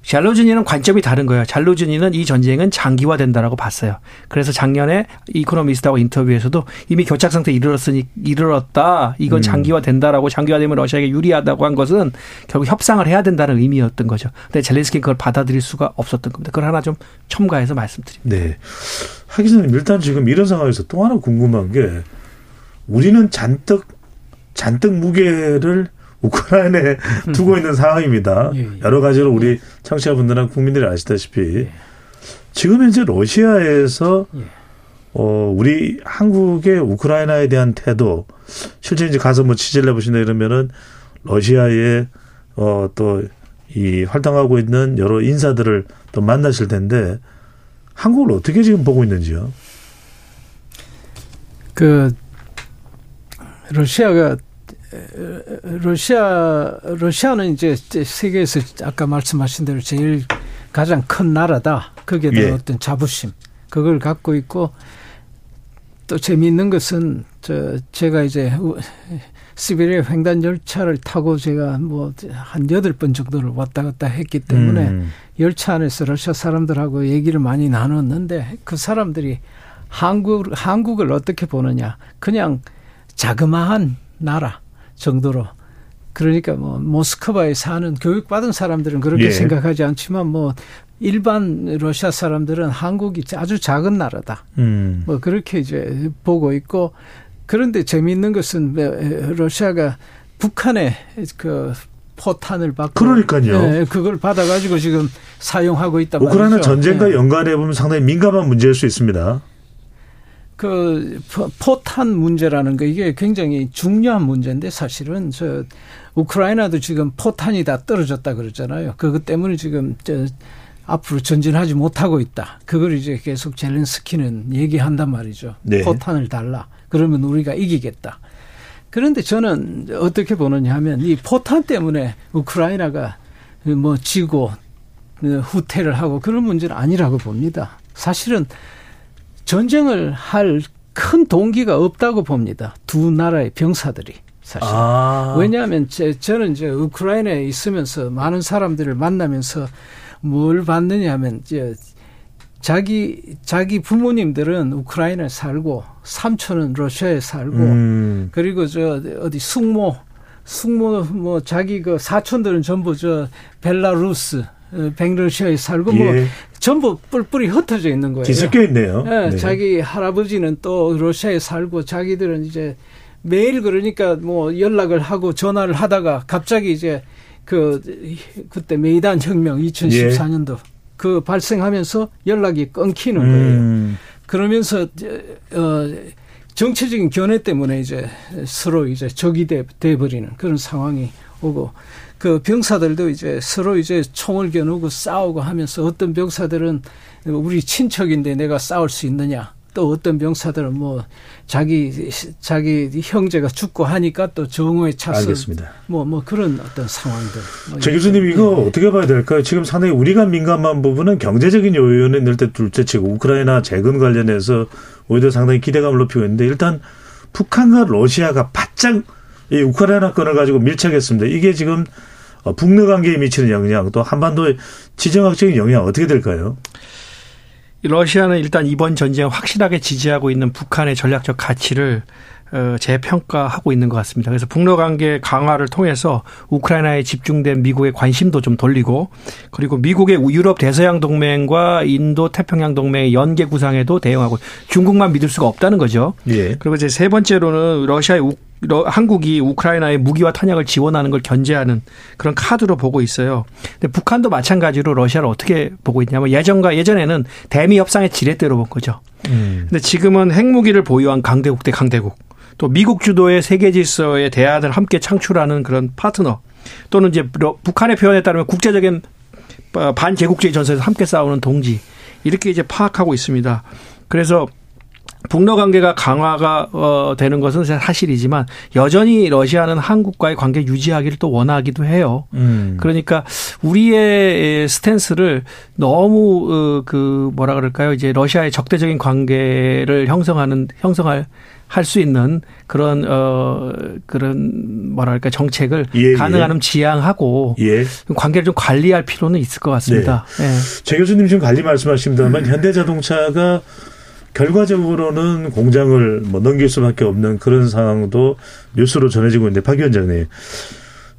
잘로즈니는 관점이 다른 거예요. 잘로즈니는 이 전쟁은 장기화된다라고 봤어요. 그래서 작년에 이코노미스트하고 인터뷰에서도 이미 교착 상태에 이르렀으니 이르렀다. 이건 음. 장기화된다라고 장기화되면 러시아에게 유리하다고 한 것은 결국 협상을 해야 된다는 의미였던 거죠. 근데 젤렌스키는 그걸 받아들일 수가 없었던 겁니다. 그걸 하나 좀 첨가해서 말씀드립니다. 네. 하 기자님 일단 지금 이런 상황에서 또 하나 궁금한 게 우리는 잔뜩 잔뜩 무게를 우크라이나에 두고 있는 상황입니다. 예, 예. 여러 가지로 우리 청취자분들이나 국민들이 아시다시피 지금 현재 러시아에서 예. 어 우리 한국의 우크라이나에 대한 태도 실제 이제 가서 뭐 취재를 해보신다 이러면은 러시아의 어또 이 활동하고 있는 여러 인사들을 또 만나실 텐데 한국을 어떻게 지금 보고 있는지요? 그 러시아가 에, 러시아 러시아는 이제 세계에서 아까 말씀하신 대로 제일 가장 큰 나라다. 거기에 대한 예. 어떤 자부심 그걸 갖고 있고 또 재미있는 것은 저 제가 이제 우- 시베리아 횡단 열차를 타고 제가 뭐 한 여덟 번 정도를 왔다 갔다 했기 때문에 음. 열차 안에서 러시아 사람들하고 얘기를 많이 나눴는데 그 사람들이 한국 한국을 어떻게 보느냐 그냥 자그마한 나라 정도로 그러니까 뭐 모스크바에 사는 교육받은 사람들은 그렇게 예. 생각하지 않지만 뭐 일반 러시아 사람들은 한국이 아주 작은 나라다. 음. 뭐 그렇게 이제 보고 있고 그런데 재미있는 것은 에, 러시아가 북한의 그 포탄을 받고 그러니까요. 예, 그걸 받아가지고 지금 사용하고 있단 우크라이나. 전쟁과 예. 연관해 보면 상당히 민감한 문제일 수 있습니다. 그 포- 포탄 문제라는 거 이게 굉장히 중요한 문제인데 사실은 저 우크라이나도 지금 포탄이 다 떨어졌다 그러잖아요. 그것 때문에 지금 저 앞으로 전진하지 못하고 있다. 그걸 이제 계속 젤렌스키는 얘기한단 말이죠. 네. 포탄을 달라. 그러면 우리가 이기겠다. 그런데 저는 어떻게 보느냐 하면 이 포탄 때문에 우크라이나가 뭐 지고 후퇴를 하고 그런 문제는 아니라고 봅니다. 사실은 전쟁을 할 큰 동기가 없다고 봅니다. 두 나라의 병사들이 사실. 아. 왜냐하면 제, 저는 이제 우크라이나에 있으면서 많은 사람들을 만나면서 뭘 봤느냐 하면 이제 자기 자기 부모님들은 우크라이나에 살고 삼촌은 러시아에 살고 음. 그리고 저 어디 숙모 숙모 뭐 자기 그 사촌들은 전부 저 벨라루스 어, 벨러시아에 살고 뭐 예. 전부 뿔뿔이 흩어져 있는 거예요. 뒤섞여 있네요. 예, 네. 자기 할아버지는 또 러시아에 살고 자기들은 이제 매일 그러니까 뭐 연락을 하고 전화를 하다가 갑자기 이제 그 그때 메이단 혁명 2014년도 그 발생하면서 연락이 끊기는 거예요. 음. 그러면서 어 정치적인 견해 때문에 이제 서로 이제 적이 돼, 돼 버리는 그런 상황이 오고 그 병사들도 이제 서로 이제 총을 겨누고 싸우고 하면서 어떤 병사들은 우리 친척인데 내가 싸울 수 있느냐 또 어떤 병사들은 뭐 자기 자기 형제가 죽고 하니까 또 정오에 차서 알겠습니다. 뭐뭐 그런 어떤 상황들 뭐제 이렇게. 교수님 이거 네. 어떻게 봐야 될까요? 지금 상당히 우리가 민감한 부분은 경제적인 요인은 일단 둘째치고 우크라이나 재건 관련해서 오히려 상당히 기대감을 높이고 있는데 일단 북한과 러시아가 바짝 이 우크라이나 건을 가지고 밀착했습니다. 이게 지금 어, 북러 관계에 미치는 영향 또 한반도의 지정학적인 영향 어떻게 될까요? 러시아는 일단 이번 전쟁을 확실하게 지지하고 있는 북한의 전략적 가치를 어, 재평가하고 있는 것 같습니다. 그래서 북러 관계 강화를 통해서 우크라이나에 집중된 미국의 관심도 좀 돌리고 그리고 미국의 유럽 대서양 동맹과 인도 태평양 동맹의 연계 구상에도 대응하고 중국만 믿을 수가 없다는 거죠. 예. 그리고 이제 세 번째로는 러시아의 우, 러, 한국이 우크라이나의 무기와 탄약을 지원하는 걸 견제하는 그런 카드로 보고 있어요. 근데 북한도 마찬가지로 러시아를 어떻게 보고 있냐면 예전과 예전에는 대미 협상의 지렛대로 본 거죠. 음. 근데 지금은 핵무기를 보유한 강대국 대 강대국 또 미국 주도의 세계 질서의 대안을 함께 창출하는 그런 파트너 또는 이제 러- 북한의 표현에 따르면 국제적인 어, 반제국주의 전선에서 함께 싸우는 동지 이렇게 이제 파악하고 있습니다. 그래서 북러 관계가 강화가 어, 되는 것은 사실이지만 여전히 러시아는 한국과의 관계 유지하기를 또 원하기도 해요. 음. 그러니까 우리의 스탠스를 너무 어, 그 뭐라 그럴까요? 이제 러시아의 적대적인 관계를 형성하는 형성할 할 수 있는 그런 어 그런 뭐랄까 정책을 예, 가능한 한 예. 지향하고 예. 관계를 좀 관리할 필요는 있을 것 같습니다. 예. 제 교수님 지금 관리 말씀하십니다만 현대자동차가 결과적으로는 공장을 뭐 넘길 수밖에 없는 그런 상황도 뉴스로 전해지고 있는데 박 위원장님.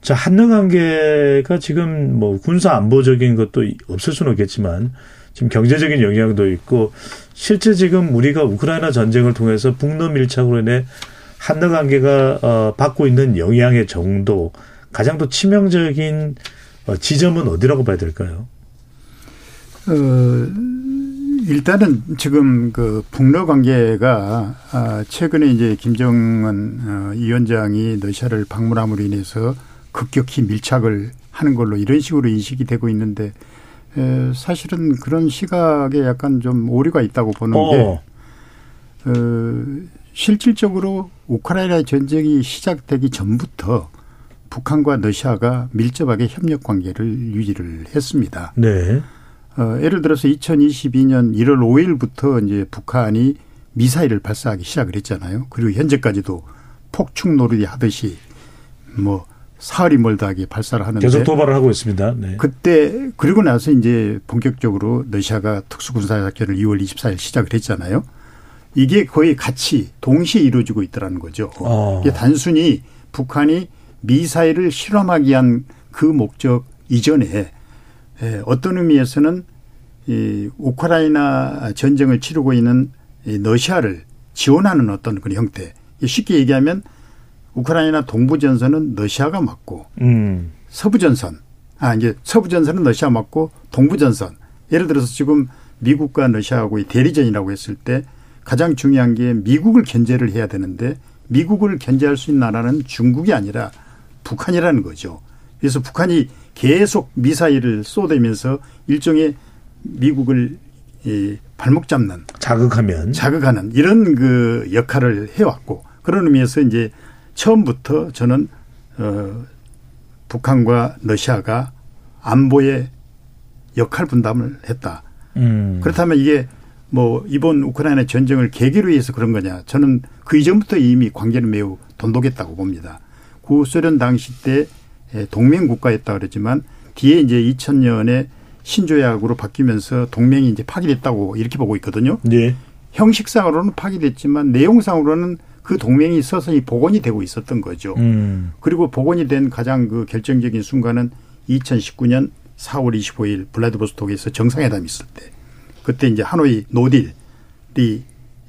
자, 한러 관계가 지금 뭐 군사 안보적인 것도 없을 수는 없겠지만 지금 경제적인 영향도 있고 실제 지금 우리가 우크라이나 전쟁을 통해서 북러 밀착으로 인해 한러 관계가 어, 받고 있는 영향의 정도 가장 또 치명적인 어, 지점은 어디라고 봐야 될까요? 어, 일단은 지금 그 북러 관계가 아, 최근에 이제 김정은 어, 위원장이 러시아를 방문함으로 인해서 급격히 밀착을 하는 걸로 이런 식으로 인식이 되고 있는데 에, 사실은 그런 시각에 약간 좀 오류가 있다고 보는 어. 게 어, 실질적으로 우크라이나 전쟁이 시작되기 전부터 북한과 러시아가 밀접하게 협력 관계를 유지를 했습니다. 네. 어, 예를 들어서 2022년 1월 5일부터 이제 북한이 미사일을 발사하기 시작을 했잖아요. 그리고 현재까지도 폭축 노르기 하듯이 뭐 사흘이 멀다 하게 발사를 하는데 계속 도발을 하고 있습니다. 네. 그때 그리고 나서 이제 본격적으로 러시아가 특수군사 작전을 2월 24일 시작을 했잖아요. 이게 거의 같이 동시에 이루어지고 있더라는 거죠. 어. 이게 단순히 북한이 미사일을 실험하기 위한 그 목적 이전에 에, 어떤 의미에서는 이 우크라이나 전쟁을 치르고 있는 이 러시아를 지원하는 어떤 그런 형태. 쉽게 얘기하면 우크라이나 동부 전선은 러시아가 맞고 음. 서부 전선 아 이제 서부 전선은 러시아 맞고 동부 전선 예를 들어서 지금 미국과 러시아하고의 대리전이라고 했을 때 가장 중요한 게 미국을 견제를 해야 되는데 미국을 견제할 수 있는 나라는 중국이 아니라 북한이라는 거죠. 그래서 북한이 계속 미사일을 쏘대면서 일종의 미국을 이 발목 잡는 자극하면 자극하는 이런 그 역할을 해왔고 그런 의미에서 이제 처음부터 저는 어 북한과 러시아가 안보의 역할 분담을 했다. 음. 그렇다면 이게 뭐 이번 우크라이나 전쟁을 계기로 해서 그런 거냐? 저는 그 이전부터 이미 관계는 매우 돈독했다고 봅니다. 구소련 당시 때 동맹 국가였다 그랬지만 뒤에 이제 2000년에 신조약으로 바뀌면서 동맹이 이제 파기됐다고 이렇게 보고 있거든요. 네. 형식상으로는 파기됐지만 내용상으로는 그 동맹이 서서히 복원이 되고 있었던 거죠. 음. 그리고 복원이 된 가장 그 결정적인 순간은 2019년 4월 25일 블라디보스톡에서 정상회담이 있을 때 그때 이제 하노이 노딜이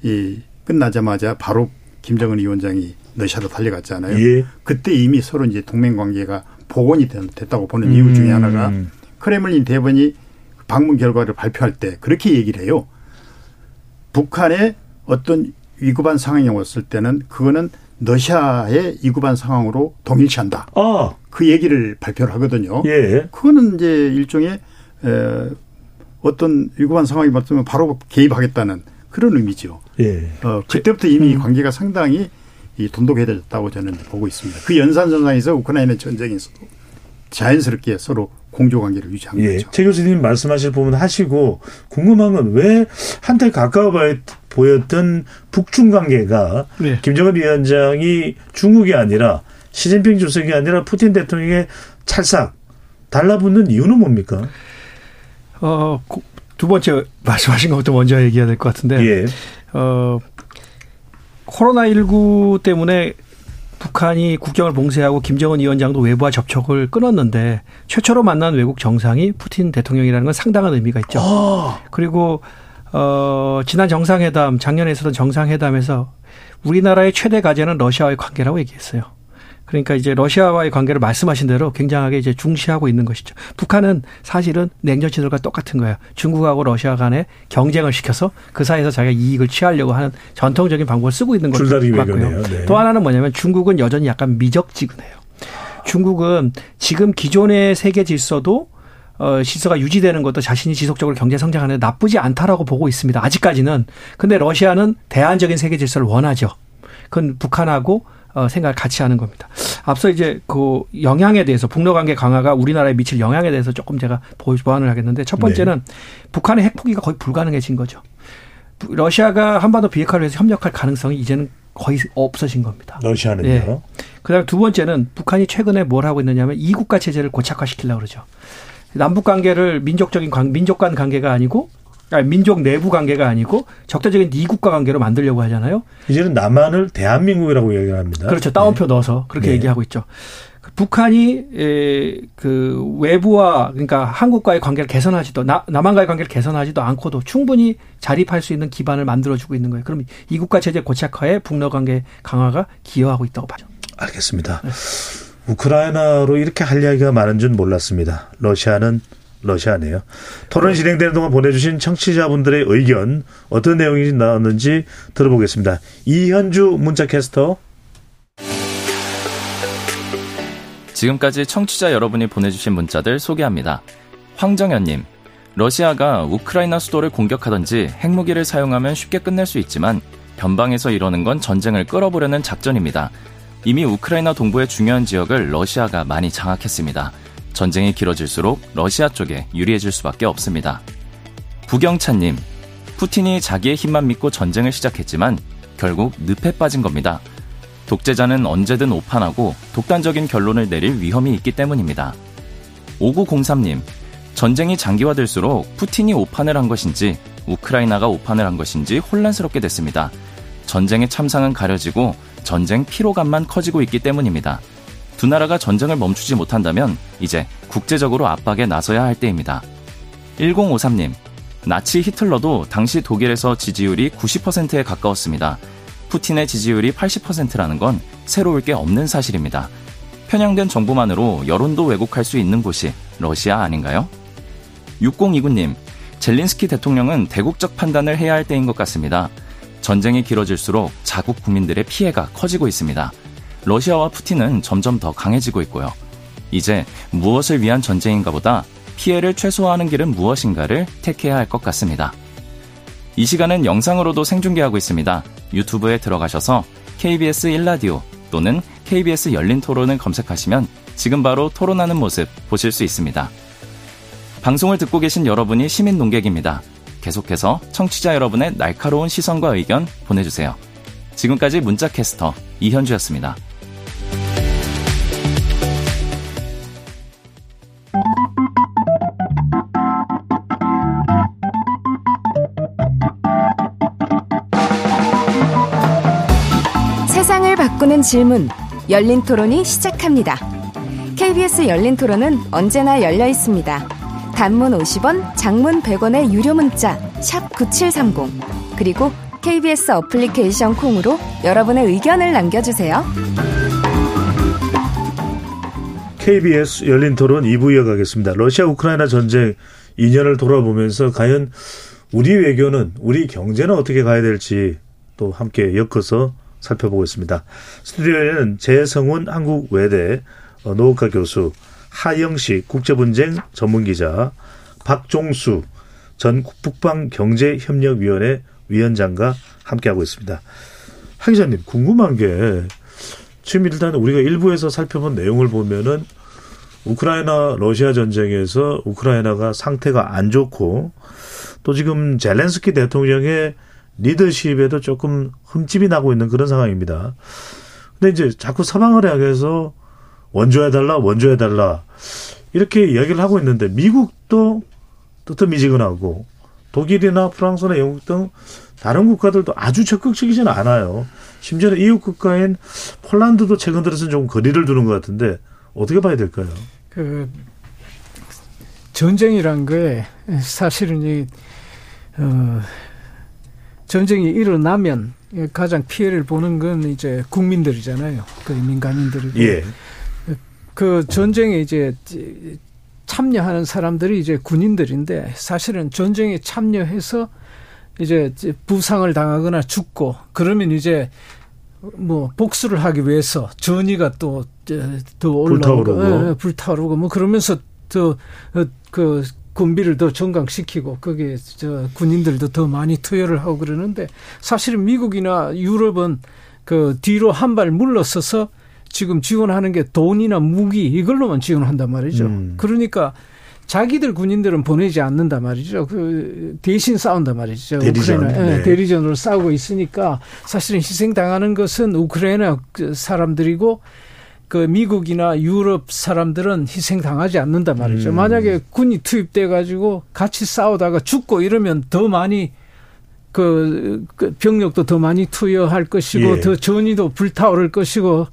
이 끝나자마자 바로 김정은 위원장이 러시아로 달려갔잖아요. 예. 그때 이미 서로 이제 동맹 관계가 복원이 됐다고 보는 이유 중에 음. 하나가 크레물린 대변이 방문 결과를 발표할 때 그렇게 얘기를 해요. 북한의 어떤 위급한 상황이 왔을 때는 그거는 러시아의 위급한 상황으로 동일시한다. 아. 그 얘기를 발표를 하거든요. 예. 그거는 이제 일종의 에, 어떤 위급한 상황이 맞으면 바로 개입하겠다는 그런 의미죠. 예. 어, 그때부터 이미 관계가 상당히 이 돈독해졌다고 저는 보고 있습니다. 그 연산선상에서 우크라이나 전쟁에서도 자연스럽게 서로 공조 관계를 유지한 예. 거죠. 최 교수님 말씀하실 부분 하시고 궁금한 건 왜 한때 가까워 보였던 북중 관계가 네. 김정은 위원장이 중국이 아니라 시진핑 주석이 아니라 푸틴 대통령의 찰싹 달라붙는 이유는 뭡니까? 어, 고- 두 번째 말씀하신 것부터 먼저 얘기해야 될 것 같은데. 예. 어, 코로나19 때문에 북한이 국경을 봉쇄하고 김정은 위원장도 외부와 접촉을 끊었는데 최초로 만난 외국 정상이 푸틴 대통령이라는 건 상당한 의미가 있죠. 그리고 어 지난 정상회담 작년에 있었던 정상회담에서 우리나라의 최대 과제는 러시아와의 관계라고 얘기했어요. 그러니까 이제 러시아와의 관계를 말씀하신 대로 굉장하게 이제 중시하고 있는 것이죠. 북한은 사실은 냉전치들과 똑같은 거예요. 중국하고 러시아 간에 경쟁을 시켜서 그 사이에서 자기가 이익을 취하려고 하는 전통적인 방법을 쓰고 있는 줄다리기 맞고요. 네. 또 하나는 뭐냐면 중국은 여전히 약간 미적지근해요. 중국은 지금 기존의 세계 질서도 어, 시서가 유지되는 것도 자신이 지속적으로 경제 성장하는 데 나쁘지 않다라고 보고 있습니다. 아직까지는. 근데 러시아는 대안적인 세계 질서를 원하죠. 그건 북한하고 어, 생각을 같이 하는 겁니다. 앞서 이제 그 영향에 대해서 북러 관계 강화가 우리나라에 미칠 영향에 대해서 조금 제가 보완을 하겠는데 첫 번째는 네. 북한의 핵 포기가 거의 불가능해진 거죠. 러시아가 한반도 비핵화를 위해서 협력할 가능성이 이제는 거의 없어진 겁니다. 러시아는요? 네. 그다음 두 번째는 북한이 최근에 뭘 하고 있느냐면 이국가 체제를 고착화시키려고 그러죠. 남북 관계를 민족적인 관, 민족 간 관계가 아니고 아니, 민족 내부 관계가 아니고 적대적인 이국가 관계로 만들려고 하잖아요. 이제는 남한을 대한민국이라고 얘기합니다. 그렇죠. 따옴표 네. 넣어서 그렇게 네. 얘기하고 있죠. 북한이 에, 그 외부와 그러니까 한국과의 관계를 개선하지도 나, 남한과의 관계를 개선하지도 않고도 충분히 자립할 수 있는 기반을 만들어주고 있는 거예요. 그럼 이국가 체제 고착화에 북러 관계 강화가 기여하고 있다고 봐죠. 알겠습니다. 네. 우크라이나로 이렇게 할 이야기가 많은 줄 몰랐습니다. 러시아는 러시아네요. 토론 진행되는 동안 보내주신 청취자분들의 의견 어떤 내용이 나왔는지 들어보겠습니다. 이현주 문자캐스터. 지금까지 청취자 여러분이 보내주신 문자들 소개합니다. 황정현님, 러시아가 우크라이나 수도를 공격하든지 핵무기를 사용하면 쉽게 끝낼 수 있지만 변방에서 이러는 건 전쟁을 끌어보려는 작전입니다. 이미 우크라이나 동부의 중요한 지역을 러시아가 많이 장악했습니다. 전쟁이 길어질수록 러시아 쪽에 유리해질 수밖에 없습니다. 부경찬님, 푸틴이 자기의 힘만 믿고 전쟁을 시작했지만 결국 늪에 빠진 겁니다. 독재자는 언제든 오판하고 독단적인 결론을 내릴 위험이 있기 때문입니다. 5903님, 전쟁이 장기화될수록 푸틴이 오판을 한 것인지 우크라이나가 오판을 한 것인지 혼란스럽게 됐습니다. 전쟁의 참상은 가려지고 전쟁 피로감만 커지고 있기 때문입니다. 두 나라가 전쟁을 멈추지 못한다면 이제 국제적으로 압박에 나서야 할 때입니다. 1053님, 나치 히틀러도 당시 독일에서 지지율이 90%에 가까웠습니다. 푸틴의 지지율이 80%라는 건 새로울 게 없는 사실입니다. 편향된 정보만으로 여론도 왜곡할 수 있는 곳이 러시아 아닌가요? 6029님, 젤린스키 대통령은 대국적 판단을 해야 할 때인 것 같습니다. 전쟁이 길어질수록 자국 국민들의 피해가 커지고 있습니다. 러시아와 푸틴은 점점 더 강해지고 있고요. 이제 무엇을 위한 전쟁인가 보다 피해를 최소화하는 길은 무엇인가를 택해야 할 것 같습니다. 이 시간은 영상으로도 생중계하고 있습니다. 유튜브에 들어가셔서 KBS 1라디오 또는 KBS 열린 토론을 검색하시면 지금 바로 토론하는 모습 보실 수 있습니다. 방송을 듣고 계신 여러분이 시민 농객입니다. 계속해서 청취자 여러분의 날카로운 시선과 의견 보내주세요. 지금까지 문자캐스터 이현주였습니다. 바꾸는 질문 열린 토론이 시작합니다. KBS 열린 토론은 언제나 열려 있습니다. 단문 50원, 장문 100원의 유료 문자 샵9730 그리고 KBS 어플리케이션 콩으로 여러분의 의견을 남겨주세요. KBS 열린 토론 2부 이어가겠습니다. 러시아 우크라이나 전쟁 2년을 돌아보면서 과연 우리 외교는 우리 경제는 어떻게 가야 될지 또 함께 엮어서 살펴보겠습니다. 스튜디오에는 재성훈 한국외대 어, 노학과 교수, 하영식 국제분쟁 전문기자, 박종수 전 북방경제협력위원회 위원장과 함께하고 있습니다. 하 기자님 궁금한 게 지금 일단 우리가 일부에서 살펴본 내용을 보면은 우크라이나 러시아 전쟁에서 우크라이나가 상태가 안 좋고 또 지금 젤렌스키 대통령의 리더십에도 조금 흠집이 나고 있는 그런 상황입니다. 근데 이제 자꾸 서방을 향해서 원조해달라, 원조해달라. 이렇게 이야기를 하고 있는데 미국도 뜨뜻미지근하고 독일이나 프랑스나 영국 등 다른 국가들도 아주 적극적이지는 않아요. 심지어는 이웃 국가인 폴란드도 최근 들어서 좀 거리를 두는 것 같은데 어떻게 봐야 될까요? 그 전쟁이란 게 사실은 이 어, 전쟁이 일어나면 가장 피해를 보는 건 이제 국민들이잖아요. 그 민간인들이고. 예. 그 전쟁에 이제 참여하는 사람들이 이제 군인들인데 사실은 전쟁에 참여해서 이제 부상을 당하거나 죽고 그러면 이제 뭐 복수를 하기 위해서 전의가 또 더 올라오고 불타오르고. 예, 불타오르고 뭐 그러면서 더그 군비를 더 정강시키고 거기에 저 군인들도 더 많이 투여를 하고 그러는데 사실은 미국이나 유럽은 그 뒤로 한 발 물러서서 지금 지원하는 게 돈이나 무기 이걸로만 지원한단 말이죠. 음. 그러니까 자기들 군인들은 보내지 않는단 말이죠. 그 대신 싸운단 말이죠. 대리전. 우크라이나 네. 대리전으로 싸우고 있으니까 사실은 희생 당하는 것은 우크라이나 그 사람들이고 그 미국이나 유럽 사람들은 희생 당하지 않는단 말이죠. 음. 만약에 군이 투입돼 가지고 같이 싸우다가 죽고 이러면 더 많이 그, 그 병력도 더 많이 투여할 것이고 예. 더 전의도 불타오를 것이고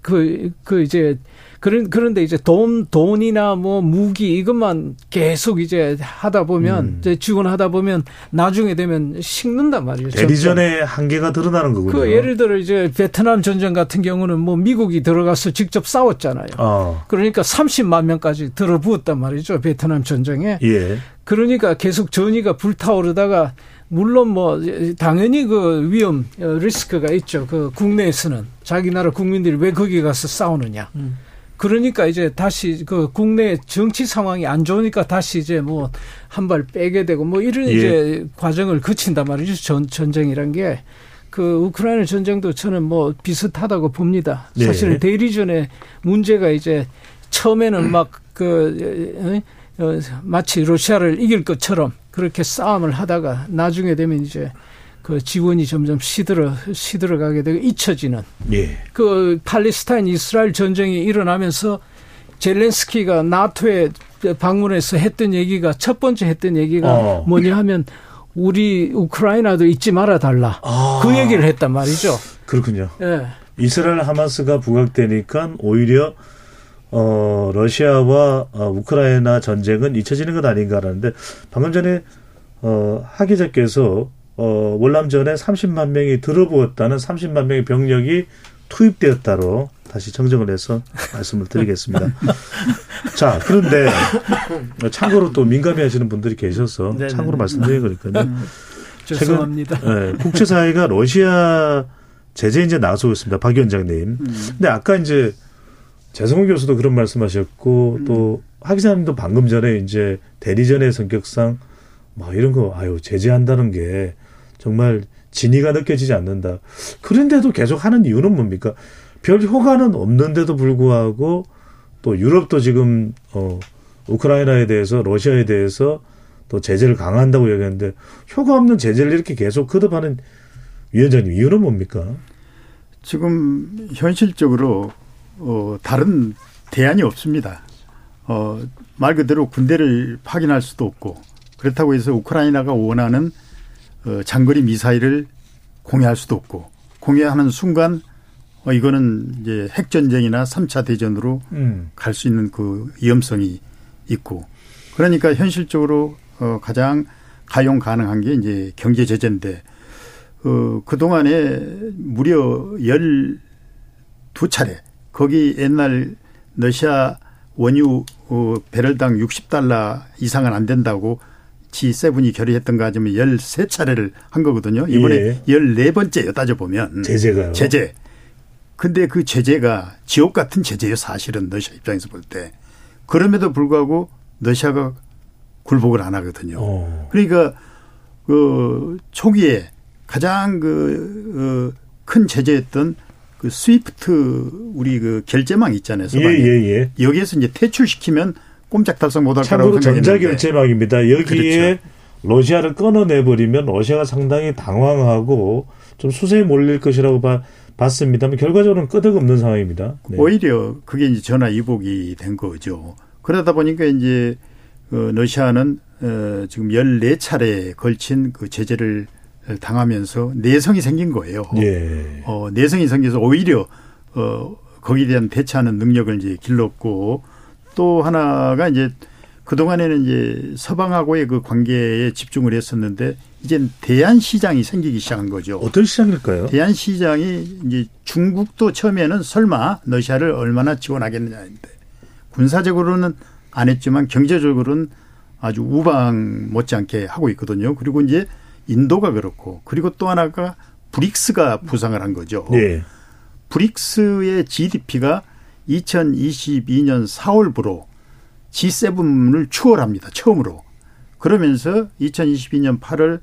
그, 그 이제 그런 그런데 이제 돈 돈이나 뭐 무기 이것만 계속 이제 하다 보면 음. 이제 지원하다 보면 나중에 되면 식는단 말이죠. 대리전의 한계가 드러나는 거군요. 그 예를 들어 이제 베트남 전쟁 같은 경우는 뭐 미국이 들어가서 직접 싸웠잖아요. 어. 그러니까 30만 명까지 들어부었단 말이죠. 베트남 전쟁에. 예. 그러니까 계속 전의가 불타오르다가 물론 뭐 당연히 그 위험 어, 리스크가 있죠. 그 국내에서는 자기 나라 국민들이 왜 거기 가서 싸우느냐. 음. 그러니까 이제 다시 그 국내 정치 상황이 안 좋으니까 다시 이제 뭐 한 발 빼게 되고 뭐 이런 예. 이제 과정을 거친단 말이죠. 전, 전쟁이란 게. 그 우크라이나 전쟁도 저는 뭐 비슷하다고 봅니다. 네. 사실은 대리전에 문제가 이제 처음에는 막그 어, 어, 마치 러시아를 이길 것처럼 그렇게 싸움을 하다가 나중에 되면 이제 그 지원이 점점 시들어 시들어가게 되고 잊혀지는 예. 그 팔레스타인 이스라엘 전쟁이 일어나면서 젤렌스키가 나토에 방문해서 했던 얘기가 첫 번째 했던 얘기가 어. 뭐냐 하면 우리 우크라이나도 잊지 말아 달라 아. 그 얘기를 했단 말이죠. 그렇군요. 예. 이스라엘 하마스가 부각되니까 오히려 어 러시아와 어, 우크라이나 전쟁은 잊혀지는 것 아닌가라는데 방금 전에 어 하 기자께서 어, 월남전에 30만 명이 들어부었다는 30만 명의 병력이 투입되었다로 다시 정정을 해서 말씀을 드리겠습니다. 자, 그런데 참고로 또 민감해 하시는 분들이 계셔서 네네. 참고로 말씀드리는 거니까요. 음, 죄송합니다. 최근 네, 국제사회가 러시아 제재 이제 나서고 있습니다. 박 위원장님. 음. 근데 아까 이제 재성훈 교수도 그런 말씀하셨고 음. 또 하 기자님도 방금 전에 이제 대리전의 성격상 뭐 이런 거 아유 제재한다는 게 정말 진위가 느껴지지 않는다. 그런데도 계속 하는 이유는 뭡니까? 별 효과는 없는데도 불구하고 또 유럽도 지금 어 우크라이나에 대해서 러시아에 대해서 또 제재를 강화한다고 얘기하는데 효과 없는 제재를 이렇게 계속 거듭하는 위원장님 이유는 뭡니까? 지금 현실적으로 어 다른 대안이 없습니다. 어말 그대로 군대를 파견할 수도 없고 그렇다고 해서 우크라이나가 원하는 어, 장거리 미사일을 공유할 수도 없고 공유하는 순간 어, 이거는 이제 핵 전쟁이나 3차 대전으로 음. 갈수 있는 그 위험성이 있고 그러니까 현실적으로 어, 가장 가용 가능한 게 이제 경제 제재인데 어, 그 동안에 무려 열 두 차례 거기 옛날 러시아 원유 어, 배럴당 60달러 이상은 안 된다고 G7이 결의했던가 하면 13차례를 한 거거든요. 이번에 예. 14번째요, 따져보면. 제재가요? 제재. 근데 그 제재가 지옥 같은 제재예요, 사실은 러시아 입장에서 볼 때. 그럼에도 불구하고 러시아가 굴복을 안 하거든요. 어. 그러니까 그 초기에 가장 그큰 어, 제재였던 그 스위프트 우리 그 결제망 있잖아요. 예, 예, 예. 여기에서 이제 퇴출시키면 꼼짝달싹 못할 거라고 생각했는데. 전자결제망입니다. 여기에 그렇죠. 러시아를 끊어내버리면 러시아가 상당히 당황하고 좀 수세에 몰릴 것이라고 봐, 봤습니다만 결과적으로는 끄덕없는 상황입니다. 네. 오히려 그게 이제 전화 이복이 된 거죠. 그러다 보니까 이제 어, 러시아는 어, 지금 14차례에 걸친 그 제재를 당하면서 내성이 생긴 거예요. 예. 어, 내성이 생겨서 오히려 어, 거기에 대한 대처하는 능력을 이제 길렀고 또 하나가 이제 그동안에는 이제 서방하고의 그 관계에 집중을 했었는데 이젠 대한 시장이 생기기 시작한 거죠. 어떤 시장일까요? 대한 시장이 이제 중국도 처음에는 설마 러시아를 얼마나 지원하겠느냐인데 군사적으로는 안 했지만 경제적으로는 아주 우방 못지않게 하고 있거든요. 그리고 이제 인도가 그렇고 그리고 또 하나가 브릭스가 부상을 한 거죠. 네. 브릭스의 GDP가 2022년 4월부로 G7을 추월합니다. 처음으로. 그러면서 2022년 8월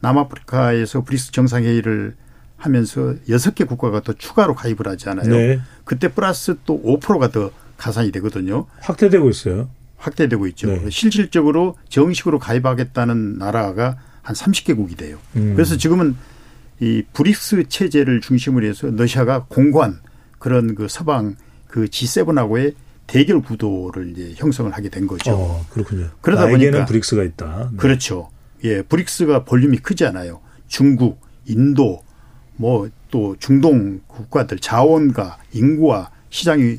남아프리카에서 브릭스 정상회의를 하면서 여섯 개 국가가 또 추가로 가입을 하잖아요. 네. 그때 플러스 또 5%가 더 가산이 되거든요. 확대되고 있어요. 확대되고 있죠. 네. 실질적으로 정식으로 가입하겠다는 나라가 한 30개국이 돼요. 음. 그래서 지금은 이 브릭스 체제를 중심으로 해서 러시아가 공고한 그런 그 서방 그 G7하고의 대결 구도를 이제 형성을 하게 된 거죠. 어, 그렇군요. 그러다 보니까 브릭스가 있다. 네. 그렇죠. 예, 브릭스가 볼륨이 크지 않아요. 중국, 인도, 뭐 또 중동 국가들 자원과 인구와 시장이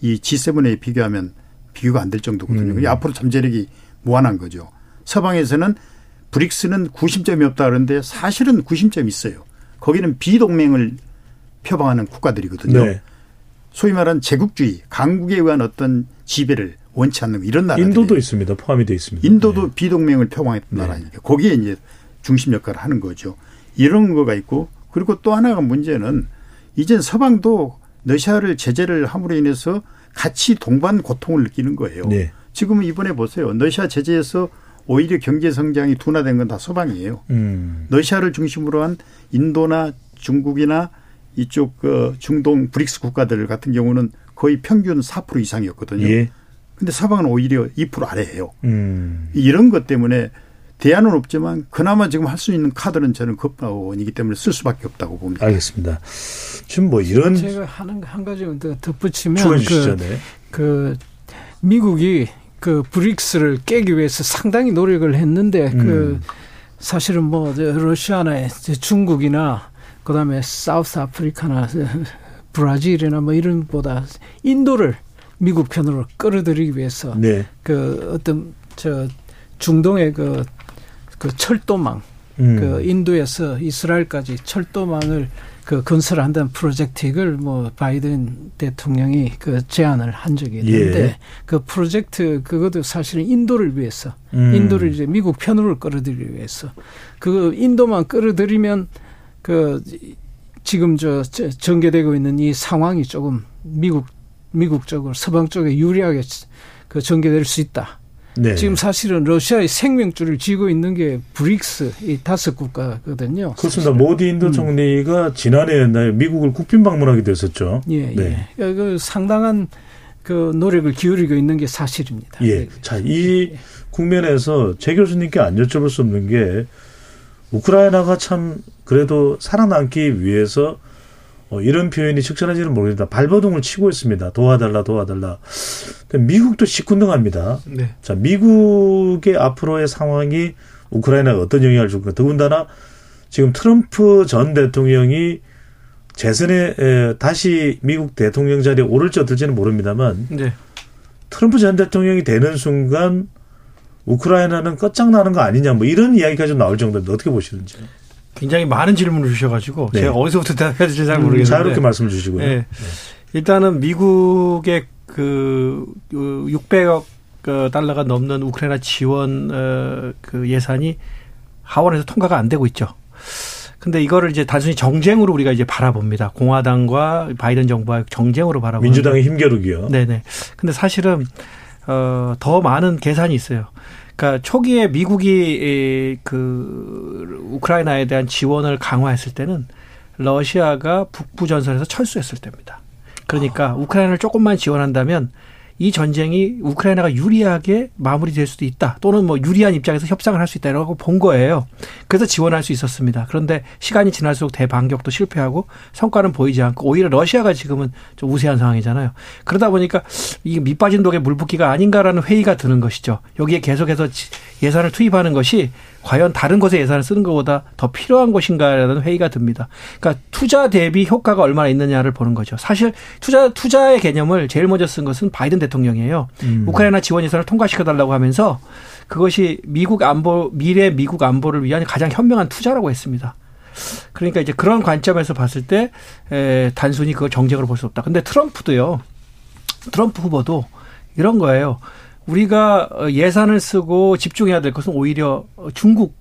이 G7에 비교하면 비교가 안 될 정도거든요. 음. 앞으로 잠재력이 무한한 거죠. 서방에서는 브릭스는 구심점이 없다 그러는데 사실은 구심점이 있어요. 거기는 비동맹을 표방하는 국가들이거든요. 네. 소위 말하는 제국주의, 강국에 의한 어떤 지배를 원치 않는 이런 나라. 인도도 있습니다. 포함이 되어 있습니다. 인도도 비동맹을 표방했던 네. 나라니까 거기에 이제 중심 역할을 하는 거죠. 이런 거가 있고 그리고 또 하나가 문제는 이젠 서방도 러시아를 제재를 함으로 인해서 같이 동반 고통을 느끼는 거예요. 네. 지금 이번에 보세요. 러시아 제재에서 오히려 경제 성장이 둔화된 건 다 서방이에요. 음. 러시아를 중심으로 한 인도나 중국이나 이쪽 그 중동 브릭스 국가들 같은 경우는 거의 평균 4% 이상이었거든요. 예. 근데 서방은 오히려 2% 아래예요. 음. 이런 것 때문에 대안은 없지만 그나마 지금 할 수 있는 카드는 저는 그거뿐이기 때문에 쓸 수밖에 없다고 봅니다. 알겠습니다. 지금 뭐 이런 제가 하는 한 가지만 더 덧붙이면. 그, 네. 그 미국이 그 브릭스를 깨기 위해서 상당히 노력을 했는데 음. 그 사실은 뭐저 러시아나 중국이나 그다음에 사우스 아프리카나 브라질이나 뭐 이런 보다 인도를 미국 편으로 끌어들이기 위해서 네. 그 어떤 저 중동의 그, 그 철도망 음. 그 인도에서 이스라엘까지 철도망을 그 건설한다는 프로젝트 이걸 뭐 바이든 대통령이 그 제안을 한 적이 있는데 예. 그 프로젝트 그것도 사실은 인도를 위해서 음. 인도를 이제 미국 편으로 끌어들이기 위해서 그 인도만 끌어들이면 그 지금 저 저- 전개되고 있는 이 상황이 조금 미국 미국 쪽으로 서방 쪽에 유리하게 그 전개될 수 있다. 네. 지금 사실은 러시아의 생명줄을 쥐고 있는 게 브릭스 이 다섯 국가거든요. 그렇습니다. 모디 인도 총리가 지난해 날 미국을 국빈 방문하기도 했었죠. 예, 네. 예. 그 상당한 그 노력을 기울이고 있는 게 사실입니다. 예. 자, 이 국면에서 제 교수님께 안 여쭤볼 수 없는 게 우크라이나가 참 그래도 살아남기 위해서 어, 이런 표현이 적절한지는 모르겠다. 발버둥을 치고 있습니다. 도와달라, 도와달라. 그 미국도 시큰둥합니다. 네. 자, 미국의 앞으로의 상황이 우크라이나에 어떤 영향을 줄까? 더군다나 지금 트럼프 전 대통령이 재선에 에, 다시 미국 대통령 자리에 오를지 어떨지는 모릅니다만 네. 트럼프 전 대통령이 되는 순간 우크라이나는 끝장나는 거 아니냐 뭐 이런 이야기까지 나올 정도인데 어떻게 보시는지. 굉장히 많은 질문을 주셔가지고 네. 제가 어디서부터 대답해야 될지 잘 음, 모르겠는데 자유롭게 말씀을 주시고요. 네. 일단은 미국의 그 600억 달러가 넘는 우크라이나 지원 어, 그 예산이 하원에서 통과가 안 되고 있죠. 근데 이거를 이제 단순히 정쟁으로 우리가 이제 바라봅니다. 공화당과 바이든 정부와 정쟁으로 바라보는 민주당의 힘겨루기요. 네네. 근데 사실은 어, 더 많은 계산이 있어요. 그러니까 초기에 미국이 이, 그 우크라이나에 대한 지원을 강화했을 때는 러시아가 북부 전선에서 철수했을 때입니다. 그러니까 우크라이나를 조금만 지원한다면 이 전쟁이 우크라이나가 유리하게 마무리될 수도 있다. 또는 뭐 유리한 입장에서 협상을 할 수 있다라고 본 거예요. 그래서 지원할 수 있었습니다. 그런데 시간이 지날수록 대반격도 실패하고 성과는 보이지 않고 오히려 러시아가 지금은 좀 우세한 상황이잖아요. 그러다 보니까 이게 밑빠진 독에 물 붓기가 아닌가라는 회의가 드는 것이죠. 여기에 계속해서 지- 예산을 투입하는 것이 과연 다른 것에 예산을 쓰는 것보다 더 필요한 것인가라는 회의가 듭니다. 그러니까 투자 대비 효과가 얼마나 있느냐를 보는 거죠. 사실 투자 투자의 개념을 제일 먼저 쓴 것은 바이든 대통령이에요. 음. 우크라이나 지원 예산을 통과시켜 달라고 하면서 그것이 미국 안보 미래 미국 안보를 위한 가장 현명한 투자라고 했습니다. 그러니까 이제 그런 관점에서 봤을 때 에, 단순히 그걸 정쟁으로 볼 수 없다. 근데 트럼프도요. 트럼프 후보도 이런 거예요. 우리가 어, 예산을 쓰고 집중해야 될 것은 오히려 중국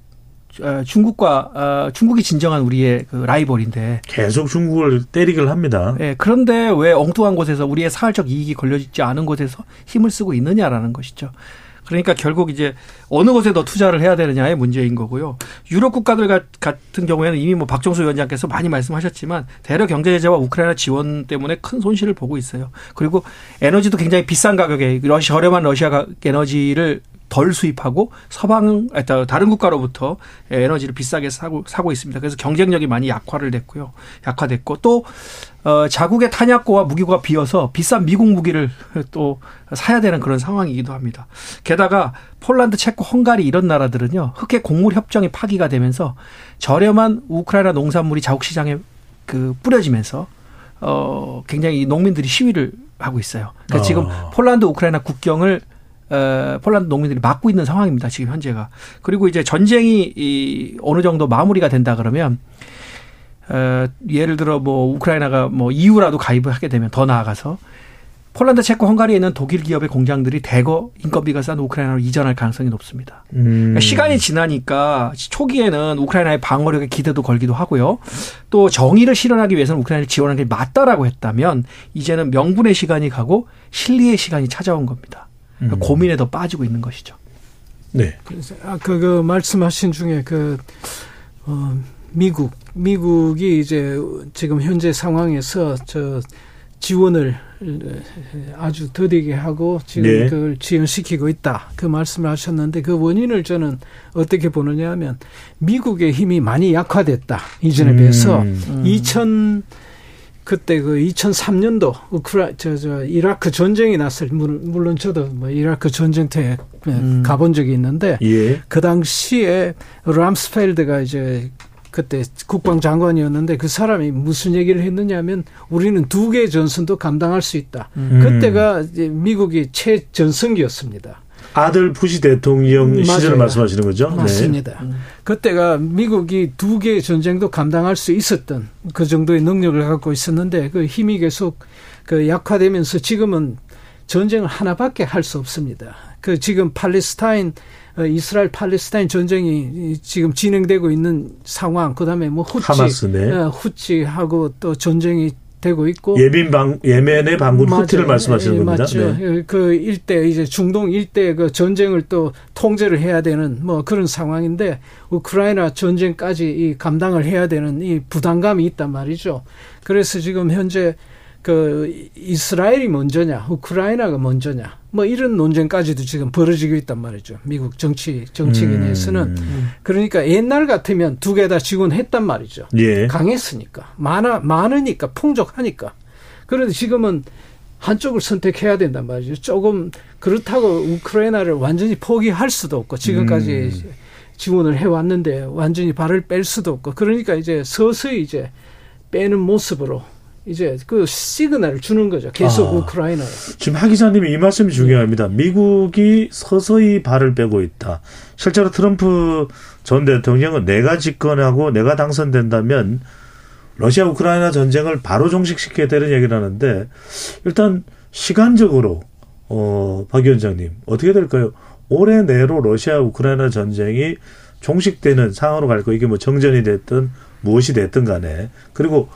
어, 중국과 어, 중국이 진정한 우리의 그 라이벌인데 계속 중국을 때리기를 합니다. 예, 그런데 왜 엉뚱한 곳에서 우리의 사활적 이익이 걸려있지 않은 곳에서 힘을 쓰고 있느냐라는 것이죠. 그러니까 결국 이제 어느 곳에 더 투자를 해야 되느냐의 문제인 거고요. 유럽 국가들 같은 경우에는 이미 뭐 박정수 위원장께서 많이 말씀하셨지만 대러 경제 제재와 우크라이나 지원 때문에 큰 손실을 보고 있어요. 그리고 에너지도 굉장히 비싼 가격에 러시 저렴한 러시아 에너지를 덜 수입하고 서방 다른 국가로부터 에너지를 비싸게 사고 사고 있습니다. 그래서 경쟁력이 많이 약화를 됐고요. 약화됐고 또 어, 자국의 탄약고와 무기고가 비어서 비싼 미국 무기를 또 사야 되는 그런 상황이기도 합니다. 게다가 폴란드, 체코, 헝가리 이런 나라들은요. 흑해 곡물 협정이 파기가 되면서 저렴한 우크라이나 농산물이 자국 시장에 그 뿌려지면서 어 굉장히 농민들이 시위를 하고 있어요. 그러니까 아. 지금 폴란드 우크라이나 국경을 어, 폴란드 농민들이 막고 있는 상황입니다. 지금 현재가. 그리고 이제 전쟁이 이 어느 정도 마무리가 된다 그러면 어, 예를 들어 뭐 우크라이나가 뭐 EU라도 가입을 하게 되면 더 나아가서 폴란드, 체코, 헝가리에 있는 독일 기업의 공장들이 대거 인건비가 싼 우크라이나로 이전할 가능성이 높습니다. 음. 그러니까 시간이 지나니까 초기에는 우크라이나의 방어력에 기대도 걸기도 하고요. 또 정의를 실현하기 위해서는 우크라이나를 지원하는 게 맞다라고 했다면 이제는 명분의 시간이 가고 실리의 시간이 찾아온 겁니다. 그러니까 음. 고민에 더 빠지고 있는 것이죠. 네. 그래서 아까 그 말씀하신 중에 그 어, 미국 미국이 이제 지금 현재 상황에서 저 지원을 아주 더디게 하고 지금 네. 그걸 지연시키고 있다. 그 말씀을 하셨는데 그 원인을 저는 어떻게 보느냐 하면 미국의 힘이 많이 약화됐다. 이전에 음. 비해서 음. 2000 그때 그 2003년도 우크라 저, 저 이라크 전쟁이 났을 물론 저도 뭐 이라크 전쟁 때 음. 가본 적이 있는데 예. 그 당시에 람스펠드가 이제 그때 국방장관이었는데 그 사람이 무슨 얘기를 했느냐면 우리는 두 개의 전선도 감당할 수 있다. 음. 그때가 이제 미국이 최전성기였습니다. 아들 부시 대통령 시절을 말씀하시는 거죠? 네. 맞습니다. 네. 그때가 미국이 두 개의 전쟁도 감당할 수 있었던 그 정도의 능력을 갖고 있었는데 그 힘이 계속 그 약화되면서 지금은 전쟁을 하나밖에 할 수 없습니다. 그 지금 팔레스타인 어, 이스라엘 팔레스타인 전쟁이 지금 진행되고 있는 상황 그다음에 뭐 후치 하마스, 네. 어, 후치하고 또 전쟁이 되고 있고 예민 방 예멘의 방군 후티를 말씀하시는 예, 겁니다. 맞죠. 네. 그 일대 이제 중동 일대 그 전쟁을 또 통제를 해야 되는 뭐 그런 상황인데 우크라이나 전쟁까지 이 감당을 해야 되는 이 부담감이 있단 말이죠. 그래서 지금 현재 그 이스라엘이 먼저냐, 우크라이나가 먼저냐, 뭐 이런 논쟁까지도 지금 벌어지고 있단 말이죠. 미국 정치 정치인에서는 음. 그러니까 옛날 같으면 두 개 다 지원했단 말이죠. 예. 강했으니까 많아 많으니까 풍족하니까. 그런데 지금은 한쪽을 선택해야 된단 말이죠. 조금 그렇다고 우크라이나를 완전히 포기할 수도 없고 지금까지 음. 지원을 해왔는데 완전히 발을 뺄 수도 없고 그러니까 이제 서서히 이제 빼는 모습으로 이제 그 시그널을 주는 거죠. 계속 아, 우크라이나로. 지금 하 기자님이 이 말씀이 중요합니다. 미국이 서서히 발을 빼고 있다. 실제로 트럼프 전 대통령은 내가 집권하고 내가 당선된다면 러시아 우크라이나 전쟁을 바로 종식시켜야 되는 얘기를 하는데 일단 시간적으로 어, 박 위원장님 어떻게 될까요? 올해 내로 러시아 우크라이나 전쟁이 종식되는 상황으로 갈 거. 이게 뭐 정전이 됐든 무엇이 됐든 간에 그리고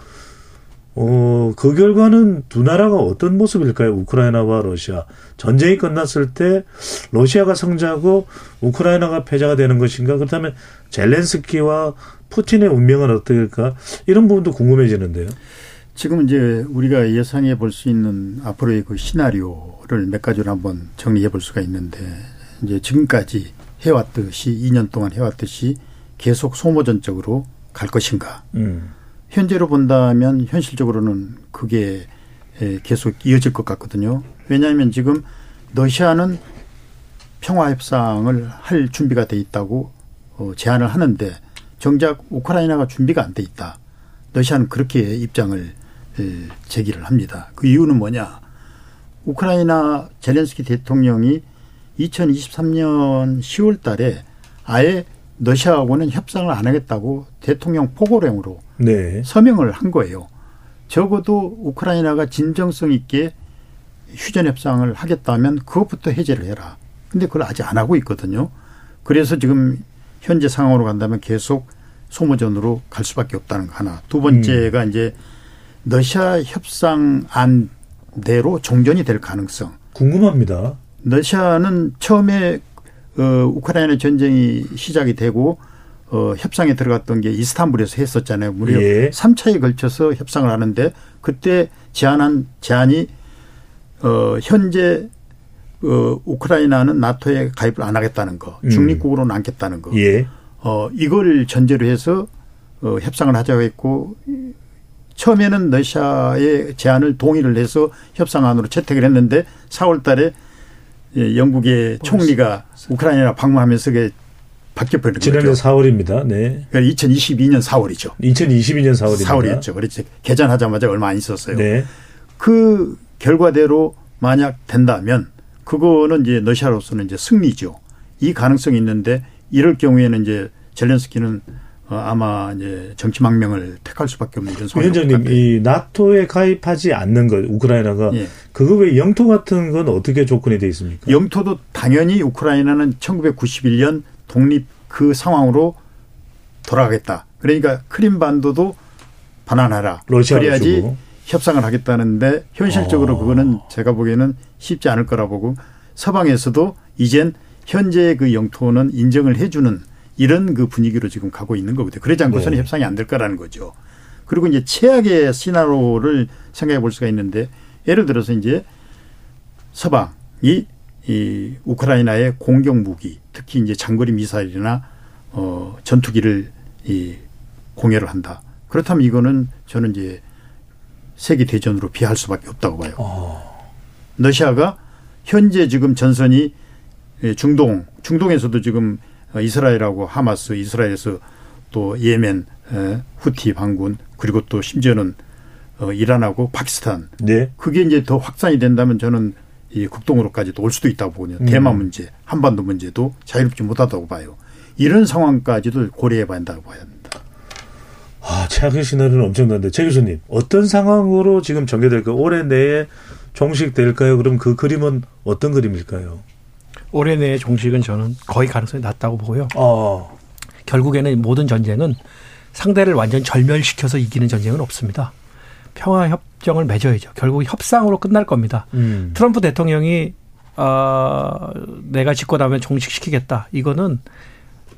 어, 그 결과는 두 나라가 어떤 모습일까요? 우크라이나와 러시아. 전쟁이 끝났을 때 러시아가 성자고 우크라이나가 패자가 되는 것인가? 그렇다면 젤렌스키와 푸틴의 운명은 어떨까? 이런 부분도 궁금해지는데요. 지금 이제 우리가 예상해 볼 수 있는 앞으로의 그 시나리오를 몇 가지로 한번 정리해 볼 수가 있는데 이제 지금까지 해왔듯이 2년 동안 해왔듯이 계속 소모전적으로 갈 것인가? 음. 현재로 본다면 현실적으로는 그게 계속 이어질 것 같거든요. 왜냐하면 지금 러시아는 평화협상을 할 준비가 돼 있다고 어, 제안을 하는데 정작 우크라이나가 준비가 안 돼 있다. 러시아는 그렇게 입장을 제기를 합니다. 그 이유는 뭐냐? 우크라이나 젤렌스키 대통령이 2023년 10월 달에 아예 러시아하고는 협상을 안 하겠다고 대통령 포고령으로 네. 서명을 한 거예요. 적어도 우크라이나가 진정성 있게 휴전 협상을 하겠다면 그것부터 해제를 해라. 근데 그걸 아직 안 하고 있거든요. 그래서 지금 현재 상황으로 간다면 계속 소모전으로 갈 수밖에 없다는 거 하나. 두 번째가 음. 이제 러시아 협상 안대로 종전이 될 가능성. 궁금합니다. 러시아는 처음에 어, 우크라이나 전쟁이 시작이 되고 어, 협상에 들어갔던 게 이스탄불에서 했었잖아요. 무려 예. 3차에 걸쳐서 협상을 하는데 그때 제안한 제안이 어, 현재 어, 우크라이나는 나토에 가입을 안 하겠다는 거, 음. 중립국으로 남겠다는 거. 예. 어, 이걸 전제로 해서 어, 협상을 하자고 했고 처음에는 러시아의 제안을 동의를 해서 협상안으로 채택을 했는데 4월 달에 예, 영국의 총리가 우크라이나 방문하면서 그게 바뀌어 버린 거죠. 지난해 4월입니다. 네. 그러니까 2022년 4월이죠. 2022년 4월입니다. 4월이었죠. 그렇지. 개전하자마자 얼마 안 있었어요. 네. 그 결과대로 만약 된다면 그거는 이제 러시아로서는 이제 승리죠. 이 가능성이 있는데 이럴 경우에는 이제 젤렌스키는 어, 아마 이제 정치 망명을 택할 수밖에 없는 이런 상황이 위원장님, 이 나토에 가입하지 않는 것, 우크라이나가 예. 그거 외 영토 같은 건 어떻게 조건이 돼 있습니까? 영토도 당연히 우크라이나는 1991년 독립 그 상황으로 돌아가겠다. 그러니까 크림반도도 반환하라. 그래야지 주고. 협상을 하겠다는데 현실적으로 어. 그거는 제가 보기에는 쉽지 않을 거라 보고 서방에서도 이젠 현재의 그 영토는 인정을 해주는 이런 그 분위기로 지금 가고 있는 거거든요. 그러지 않고서는 네. 협상이 안 될 거라는 거죠. 그리고 이제 최악의 시나리오를 생각해 볼 수가 있는데 예를 들어서 이제 서방이 이 우크라이나의 공격 무기, 특히 이제 장거리 미사일이나 어 전투기를 이 공여를 한다. 그렇다면 이거는 저는 이제 세계 대전으로 비할 수밖에 없다고 봐요. 어. 러시아가 현재 지금 전선이 중동, 중동에서도 지금 이스라엘하고 하마스, 이스라엘에서 또 예멘, 후티 반군 그리고 또 심지어는 어, 이란하고 파키스탄. 네. 그게 이제 더 확산이 된다면 저는 이 극동으로까지도 올 수도 있다고 보거든요. 음. 대만 문제, 한반도 문제도 자유롭지 못하다고 봐요. 이런 상황까지도 고려해 봐야 한다고 봐야 합니다. 아, 최악의 시나리오는 엄청난데. 최 교수님, 어떤 상황으로 지금 전개될까요? 올해 내에 종식될까요? 그럼 그 그림은 어떤 그림일까요? 올해 내에 종식은 저는 거의 가능성이 낮다고 보고요. 어. 결국에는 모든 전쟁은 상대를 완전 절멸시켜서 이기는 전쟁은 없습니다. 평화 협정을 맺어야죠. 결국 협상으로 끝날 겁니다. 음. 트럼프 대통령이 어, 내가 짓고 나면 종식시키겠다. 이거는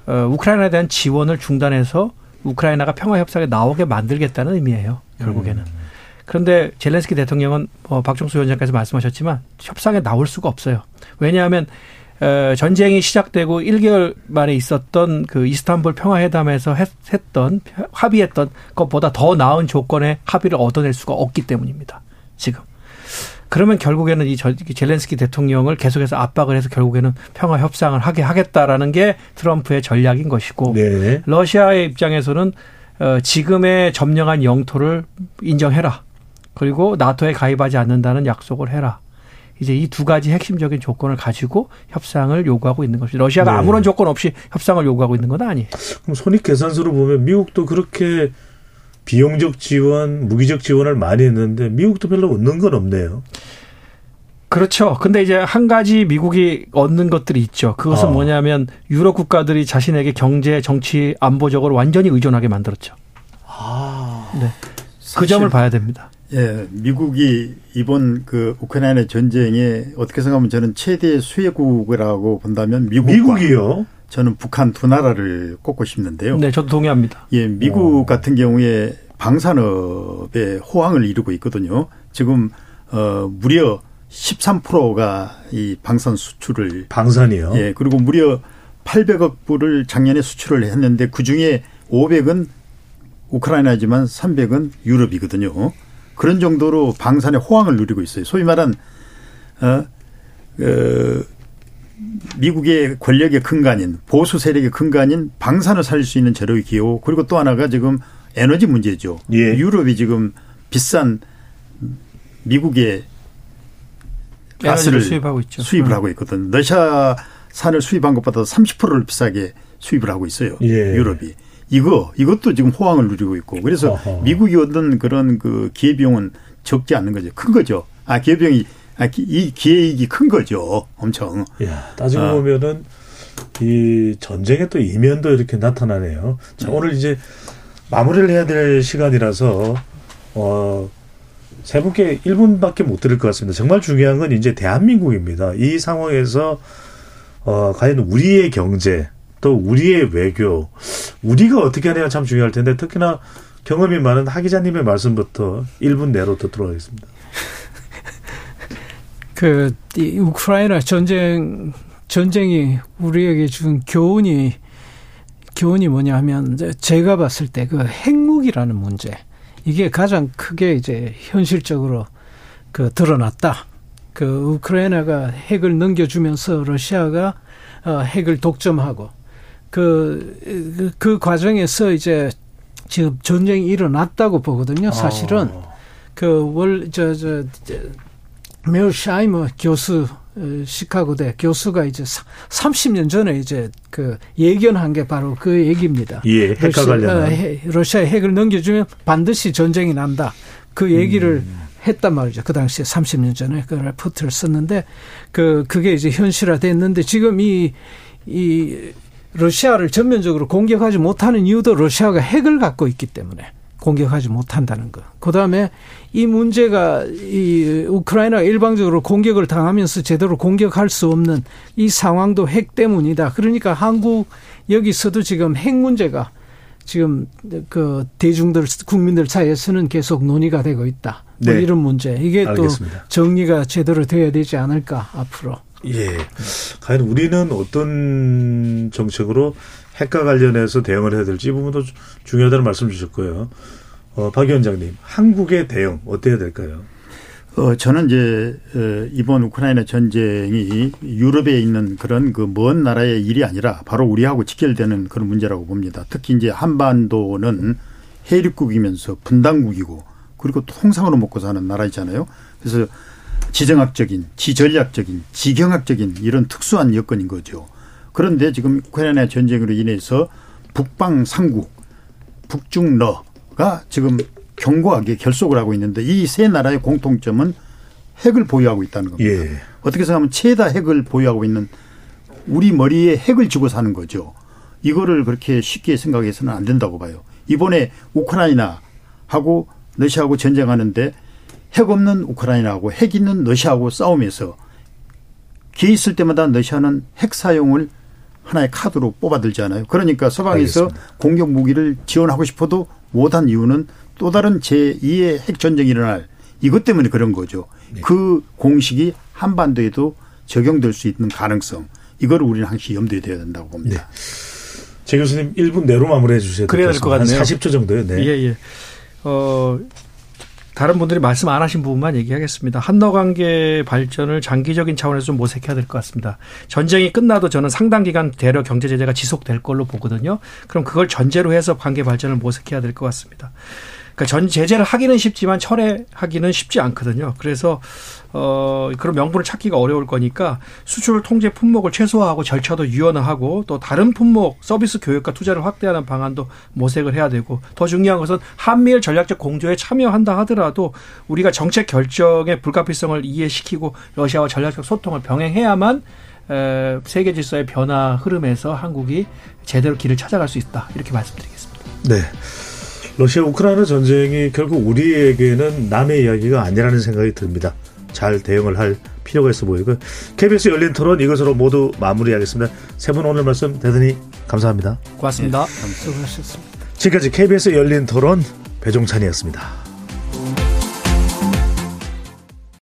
어, 우크라이나에 대한 지원을 중단해서 우크라이나가 평화 협상에 나오게 만들겠다는 의미예요. 결국에는. 음. 그런데 젤렌스키 대통령은 뭐 박종수 위원장께서 말씀하셨지만 협상에 나올 수가 없어요. 왜냐하면 어, 전쟁이 시작되고 1개월 만에 있었던 그 이스탄불 평화회담에서 했, 던 합의했던 것보다 더 나은 조건의 합의를 얻어낼 수가 없기 때문입니다. 지금. 그러면 결국에는 이 젤렌스키 대통령을 계속해서 압박을 해서 결국에는 평화 협상을 하게 하겠다라는 게 트럼프의 전략인 것이고 네. 러시아의 입장에서는 어, 지금의 점령한 영토를 인정해라. 그리고 나토에 가입하지 않는다는 약속을 해라. 이제 이 두 가지 핵심적인 조건을 가지고 협상을 요구하고 있는 것이 러시아가 네. 아무런 조건 없이 협상을 요구하고 있는 건 아니에요. 그럼 손익 계산서로 보면 미국도 그렇게 비용적 지원, 무기적 지원을 많이 했는데 미국도 별로 얻는 건 없네요. 그렇죠. 근데 이제 한 가지 미국이 얻는 것들이 있죠. 그것은 어. 뭐냐면 유럽 국가들이 자신에게 경제, 정치, 안보적으로 완전히 의존하게 만들었죠. 아. 네. 그 점을 봐야 됩니다. 예, 미국이 이번 그 우크라이나 전쟁에 어떻게 생각하면 저는 최대 수혜국이라고 본다면 미국 미국이요. 저는 북한 두 나라를 꼽고 싶는데요. 네, 저도 동의합니다. 예, 미국 오. 같은 경우에 방산업에 호황을 이루고 있거든요. 지금 어 무려 13%가 이 방산 수출을 방산이요. 예, 그리고 무려 800억 불을 작년에 수출을 했는데 그 중에 500은 우크라이나지만 300은 유럽이거든요. 그런 정도로 방산의 호황을 누리고 있어요. 소위 말한 어, 어 미국의 권력의 근간인 보수 세력의 근간인 방산을 살릴 수 있는 재료의 기호 그리고 또 하나가 지금 에너지 문제죠. 예. 유럽이 지금 비싼 미국의 가스를 수입하고 있죠. 수입을 음. 하고 있거든. 러시아 산을 수입한 것보다 30%를 비싸게 수입을 하고 있어요. 예. 유럽이. 이거 이것도 지금 호황을 누리고 있고 그래서 어허. 미국이 얻은 그런 그 기회 비용은 적지 않는 거죠. 큰 거죠. 아 기회 비용이 아, 이 기회이익이 큰 거죠. 엄청. 야, 따지고 아. 보면은 이 전쟁의 또 이면도 이렇게 나타나네요. 자, 오늘 이제 마무리를 해야 될 시간이라서 어. 세 분께 1분밖에 못 드릴 것 같습니다. 정말 중요한 건 이제 대한민국입니다. 이 상황에서 어, 과연 우리의 경제 또 우리의 외교 우리가 어떻게 하냐가 참 중요할 텐데 특히나 경험이 많은 하 기자님의 말씀부터 1분 내로 듣도록 하겠습니다. 그, 이 우크라이나 전쟁, 전쟁이 우리에게 준 교훈이, 교훈이 뭐냐 하면, 제가 봤을 때 그 핵무기라는 문제. 이게 가장 크게 이제 현실적으로 그 드러났다. 그 우크라이나가 핵을 넘겨주면서 러시아가 어, 핵을 독점하고 그, 그 과정에서 이제 지금 전쟁이 일어났다고 보거든요. 사실은 어. 그월 저 저 미어샤이머 교수 어, 시카고대 교수가 이제 30년 전에 이제 그 예견한 게 바로 그 얘기입니다. 예, 핵과 러시아, 관련한. 어, 해- 러시아에 핵을 넘겨주면 반드시 전쟁이 난다. 그 얘기를 음. 했단 말이죠. 그 당시에 30년 전에 그 레포트를 썼는데 그 그게 이제 현실화됐는데 지금 이이 러시아를 전면적으로 공격하지 못하는 이유도 러시아가 핵을 갖고 있기 때문에 공격하지 못한다는 거. 그 다음에 이 문제가 이 우크라이나 일방적으로 공격을 당하면서 제대로 공격할 수 없는 이 상황도 핵 때문이다. 그러니까 한국 여기서도 지금 핵 문제가 지금 그 대중들 국민들 사이에서는 계속 논의가 되고 있다. 뭐 네. 이런 문제. 이게 알겠습니다. 또 정리가 제대로 돼야 되지 않을까 앞으로. 예. 과연 우리는 어떤 정책으로 핵과 관련해서 대응을 해야 될지 이 부분도 주- 중요하다는 말씀 주셨고요. 어, 박 위원장님, 한국의 대응 어때야 될까요? 어, 저는 이제 어, 이번 우크라이나 전쟁이 유럽에 있는 그런 그 먼 나라의 일이 아니라 바로 우리하고 직결되는 그런 문제라고 봅니다. 특히 이제 한반도는 해륙국이면서 분단국이고 그리고 통상으로 먹고 사는 나라이잖아요. 그래서 지정학적인, 지전략적인, 지경학적인 이런 특수한 여건인 거죠. 그런데 지금 우크라이나 전쟁으로 인해서 북방 삼국, 북중러가 지금 견고하게 결속을 하고 있는데 이 세 나라의 공통점은 핵을 보유하고 있다는 겁니다. 예. 어떻게 생각하면 최다 핵을 보유하고 있는 우리 머리에 핵을 쥐고 사는 거죠. 이거를 그렇게 쉽게 생각해서는 안 된다고 봐요. 이번에 우크라이나하고 러시아하고 전쟁하는데 핵 없는 우크라이나하고 핵 있는 러시아하고 싸우면서 기회 있을 때마다 러시아는 핵 사용을 하나의 카드로 뽑아들잖아요. 그러니까 서방에서 알겠습니다. 공격 무기를 지원하고 싶어도 못한 이유는 또 다른 제2의 핵 전쟁이 일어날 이것 때문에 그런 거죠. 네. 그 공식이 한반도에도 적용될 수 있는 가능성 이거를 우리는 항시 염두에 둬야 된다고 봅니다. 제 교수님 1분 내로 마무리해 주셔야 그래야 될될것것 같습니다. 같네요. 한 40초 정도요. 네. 예, 예. 어, 다른 분들이 말씀 안 하신 부분만 얘기하겠습니다. 한러 관계 발전을 장기적인 차원에서 좀 모색해야 될 것 같습니다. 전쟁이 끝나도 저는 상당 기간 대러 경제 제재가 지속될 걸로 보거든요. 그럼 그걸 전제로 해서 관계 발전을 모색해야 될 것 같습니다. 그러니까 전 제재를 하기는 쉽지만 철회하기는 쉽지 않거든요. 그래서 어 그런 명분을 찾기가 어려울 거니까 수출 통제 품목을 최소화하고 절차도 유연화하고 또 다른 품목 서비스 교육과 투자를 확대하는 방안도 모색을 해야 되고 더 중요한 것은 한미일 전략적 공조에 참여한다 하더라도 우리가 정책 결정의 불가피성을 이해시키고 러시아와 전략적 소통을 병행해야만 에, 세계 질서의 변화 흐름에서 한국이 제대로 길을 찾아갈 수 있다 이렇게 말씀드리겠습니다. 네. 러시아 우크라이나 전쟁이 결국 우리에게는 남의 이야기가 아니라는 생각이 듭니다. 잘 대응을 할 필요가 있어 보이고 KBS 열린 토론 이것으로 모두 마무리하겠습니다. 세 분 오늘 말씀 대단히 감사합니다. 고맙습니다. 수고하셨습니다. 지금까지 KBS 열린 토론 배종찬이었습니다.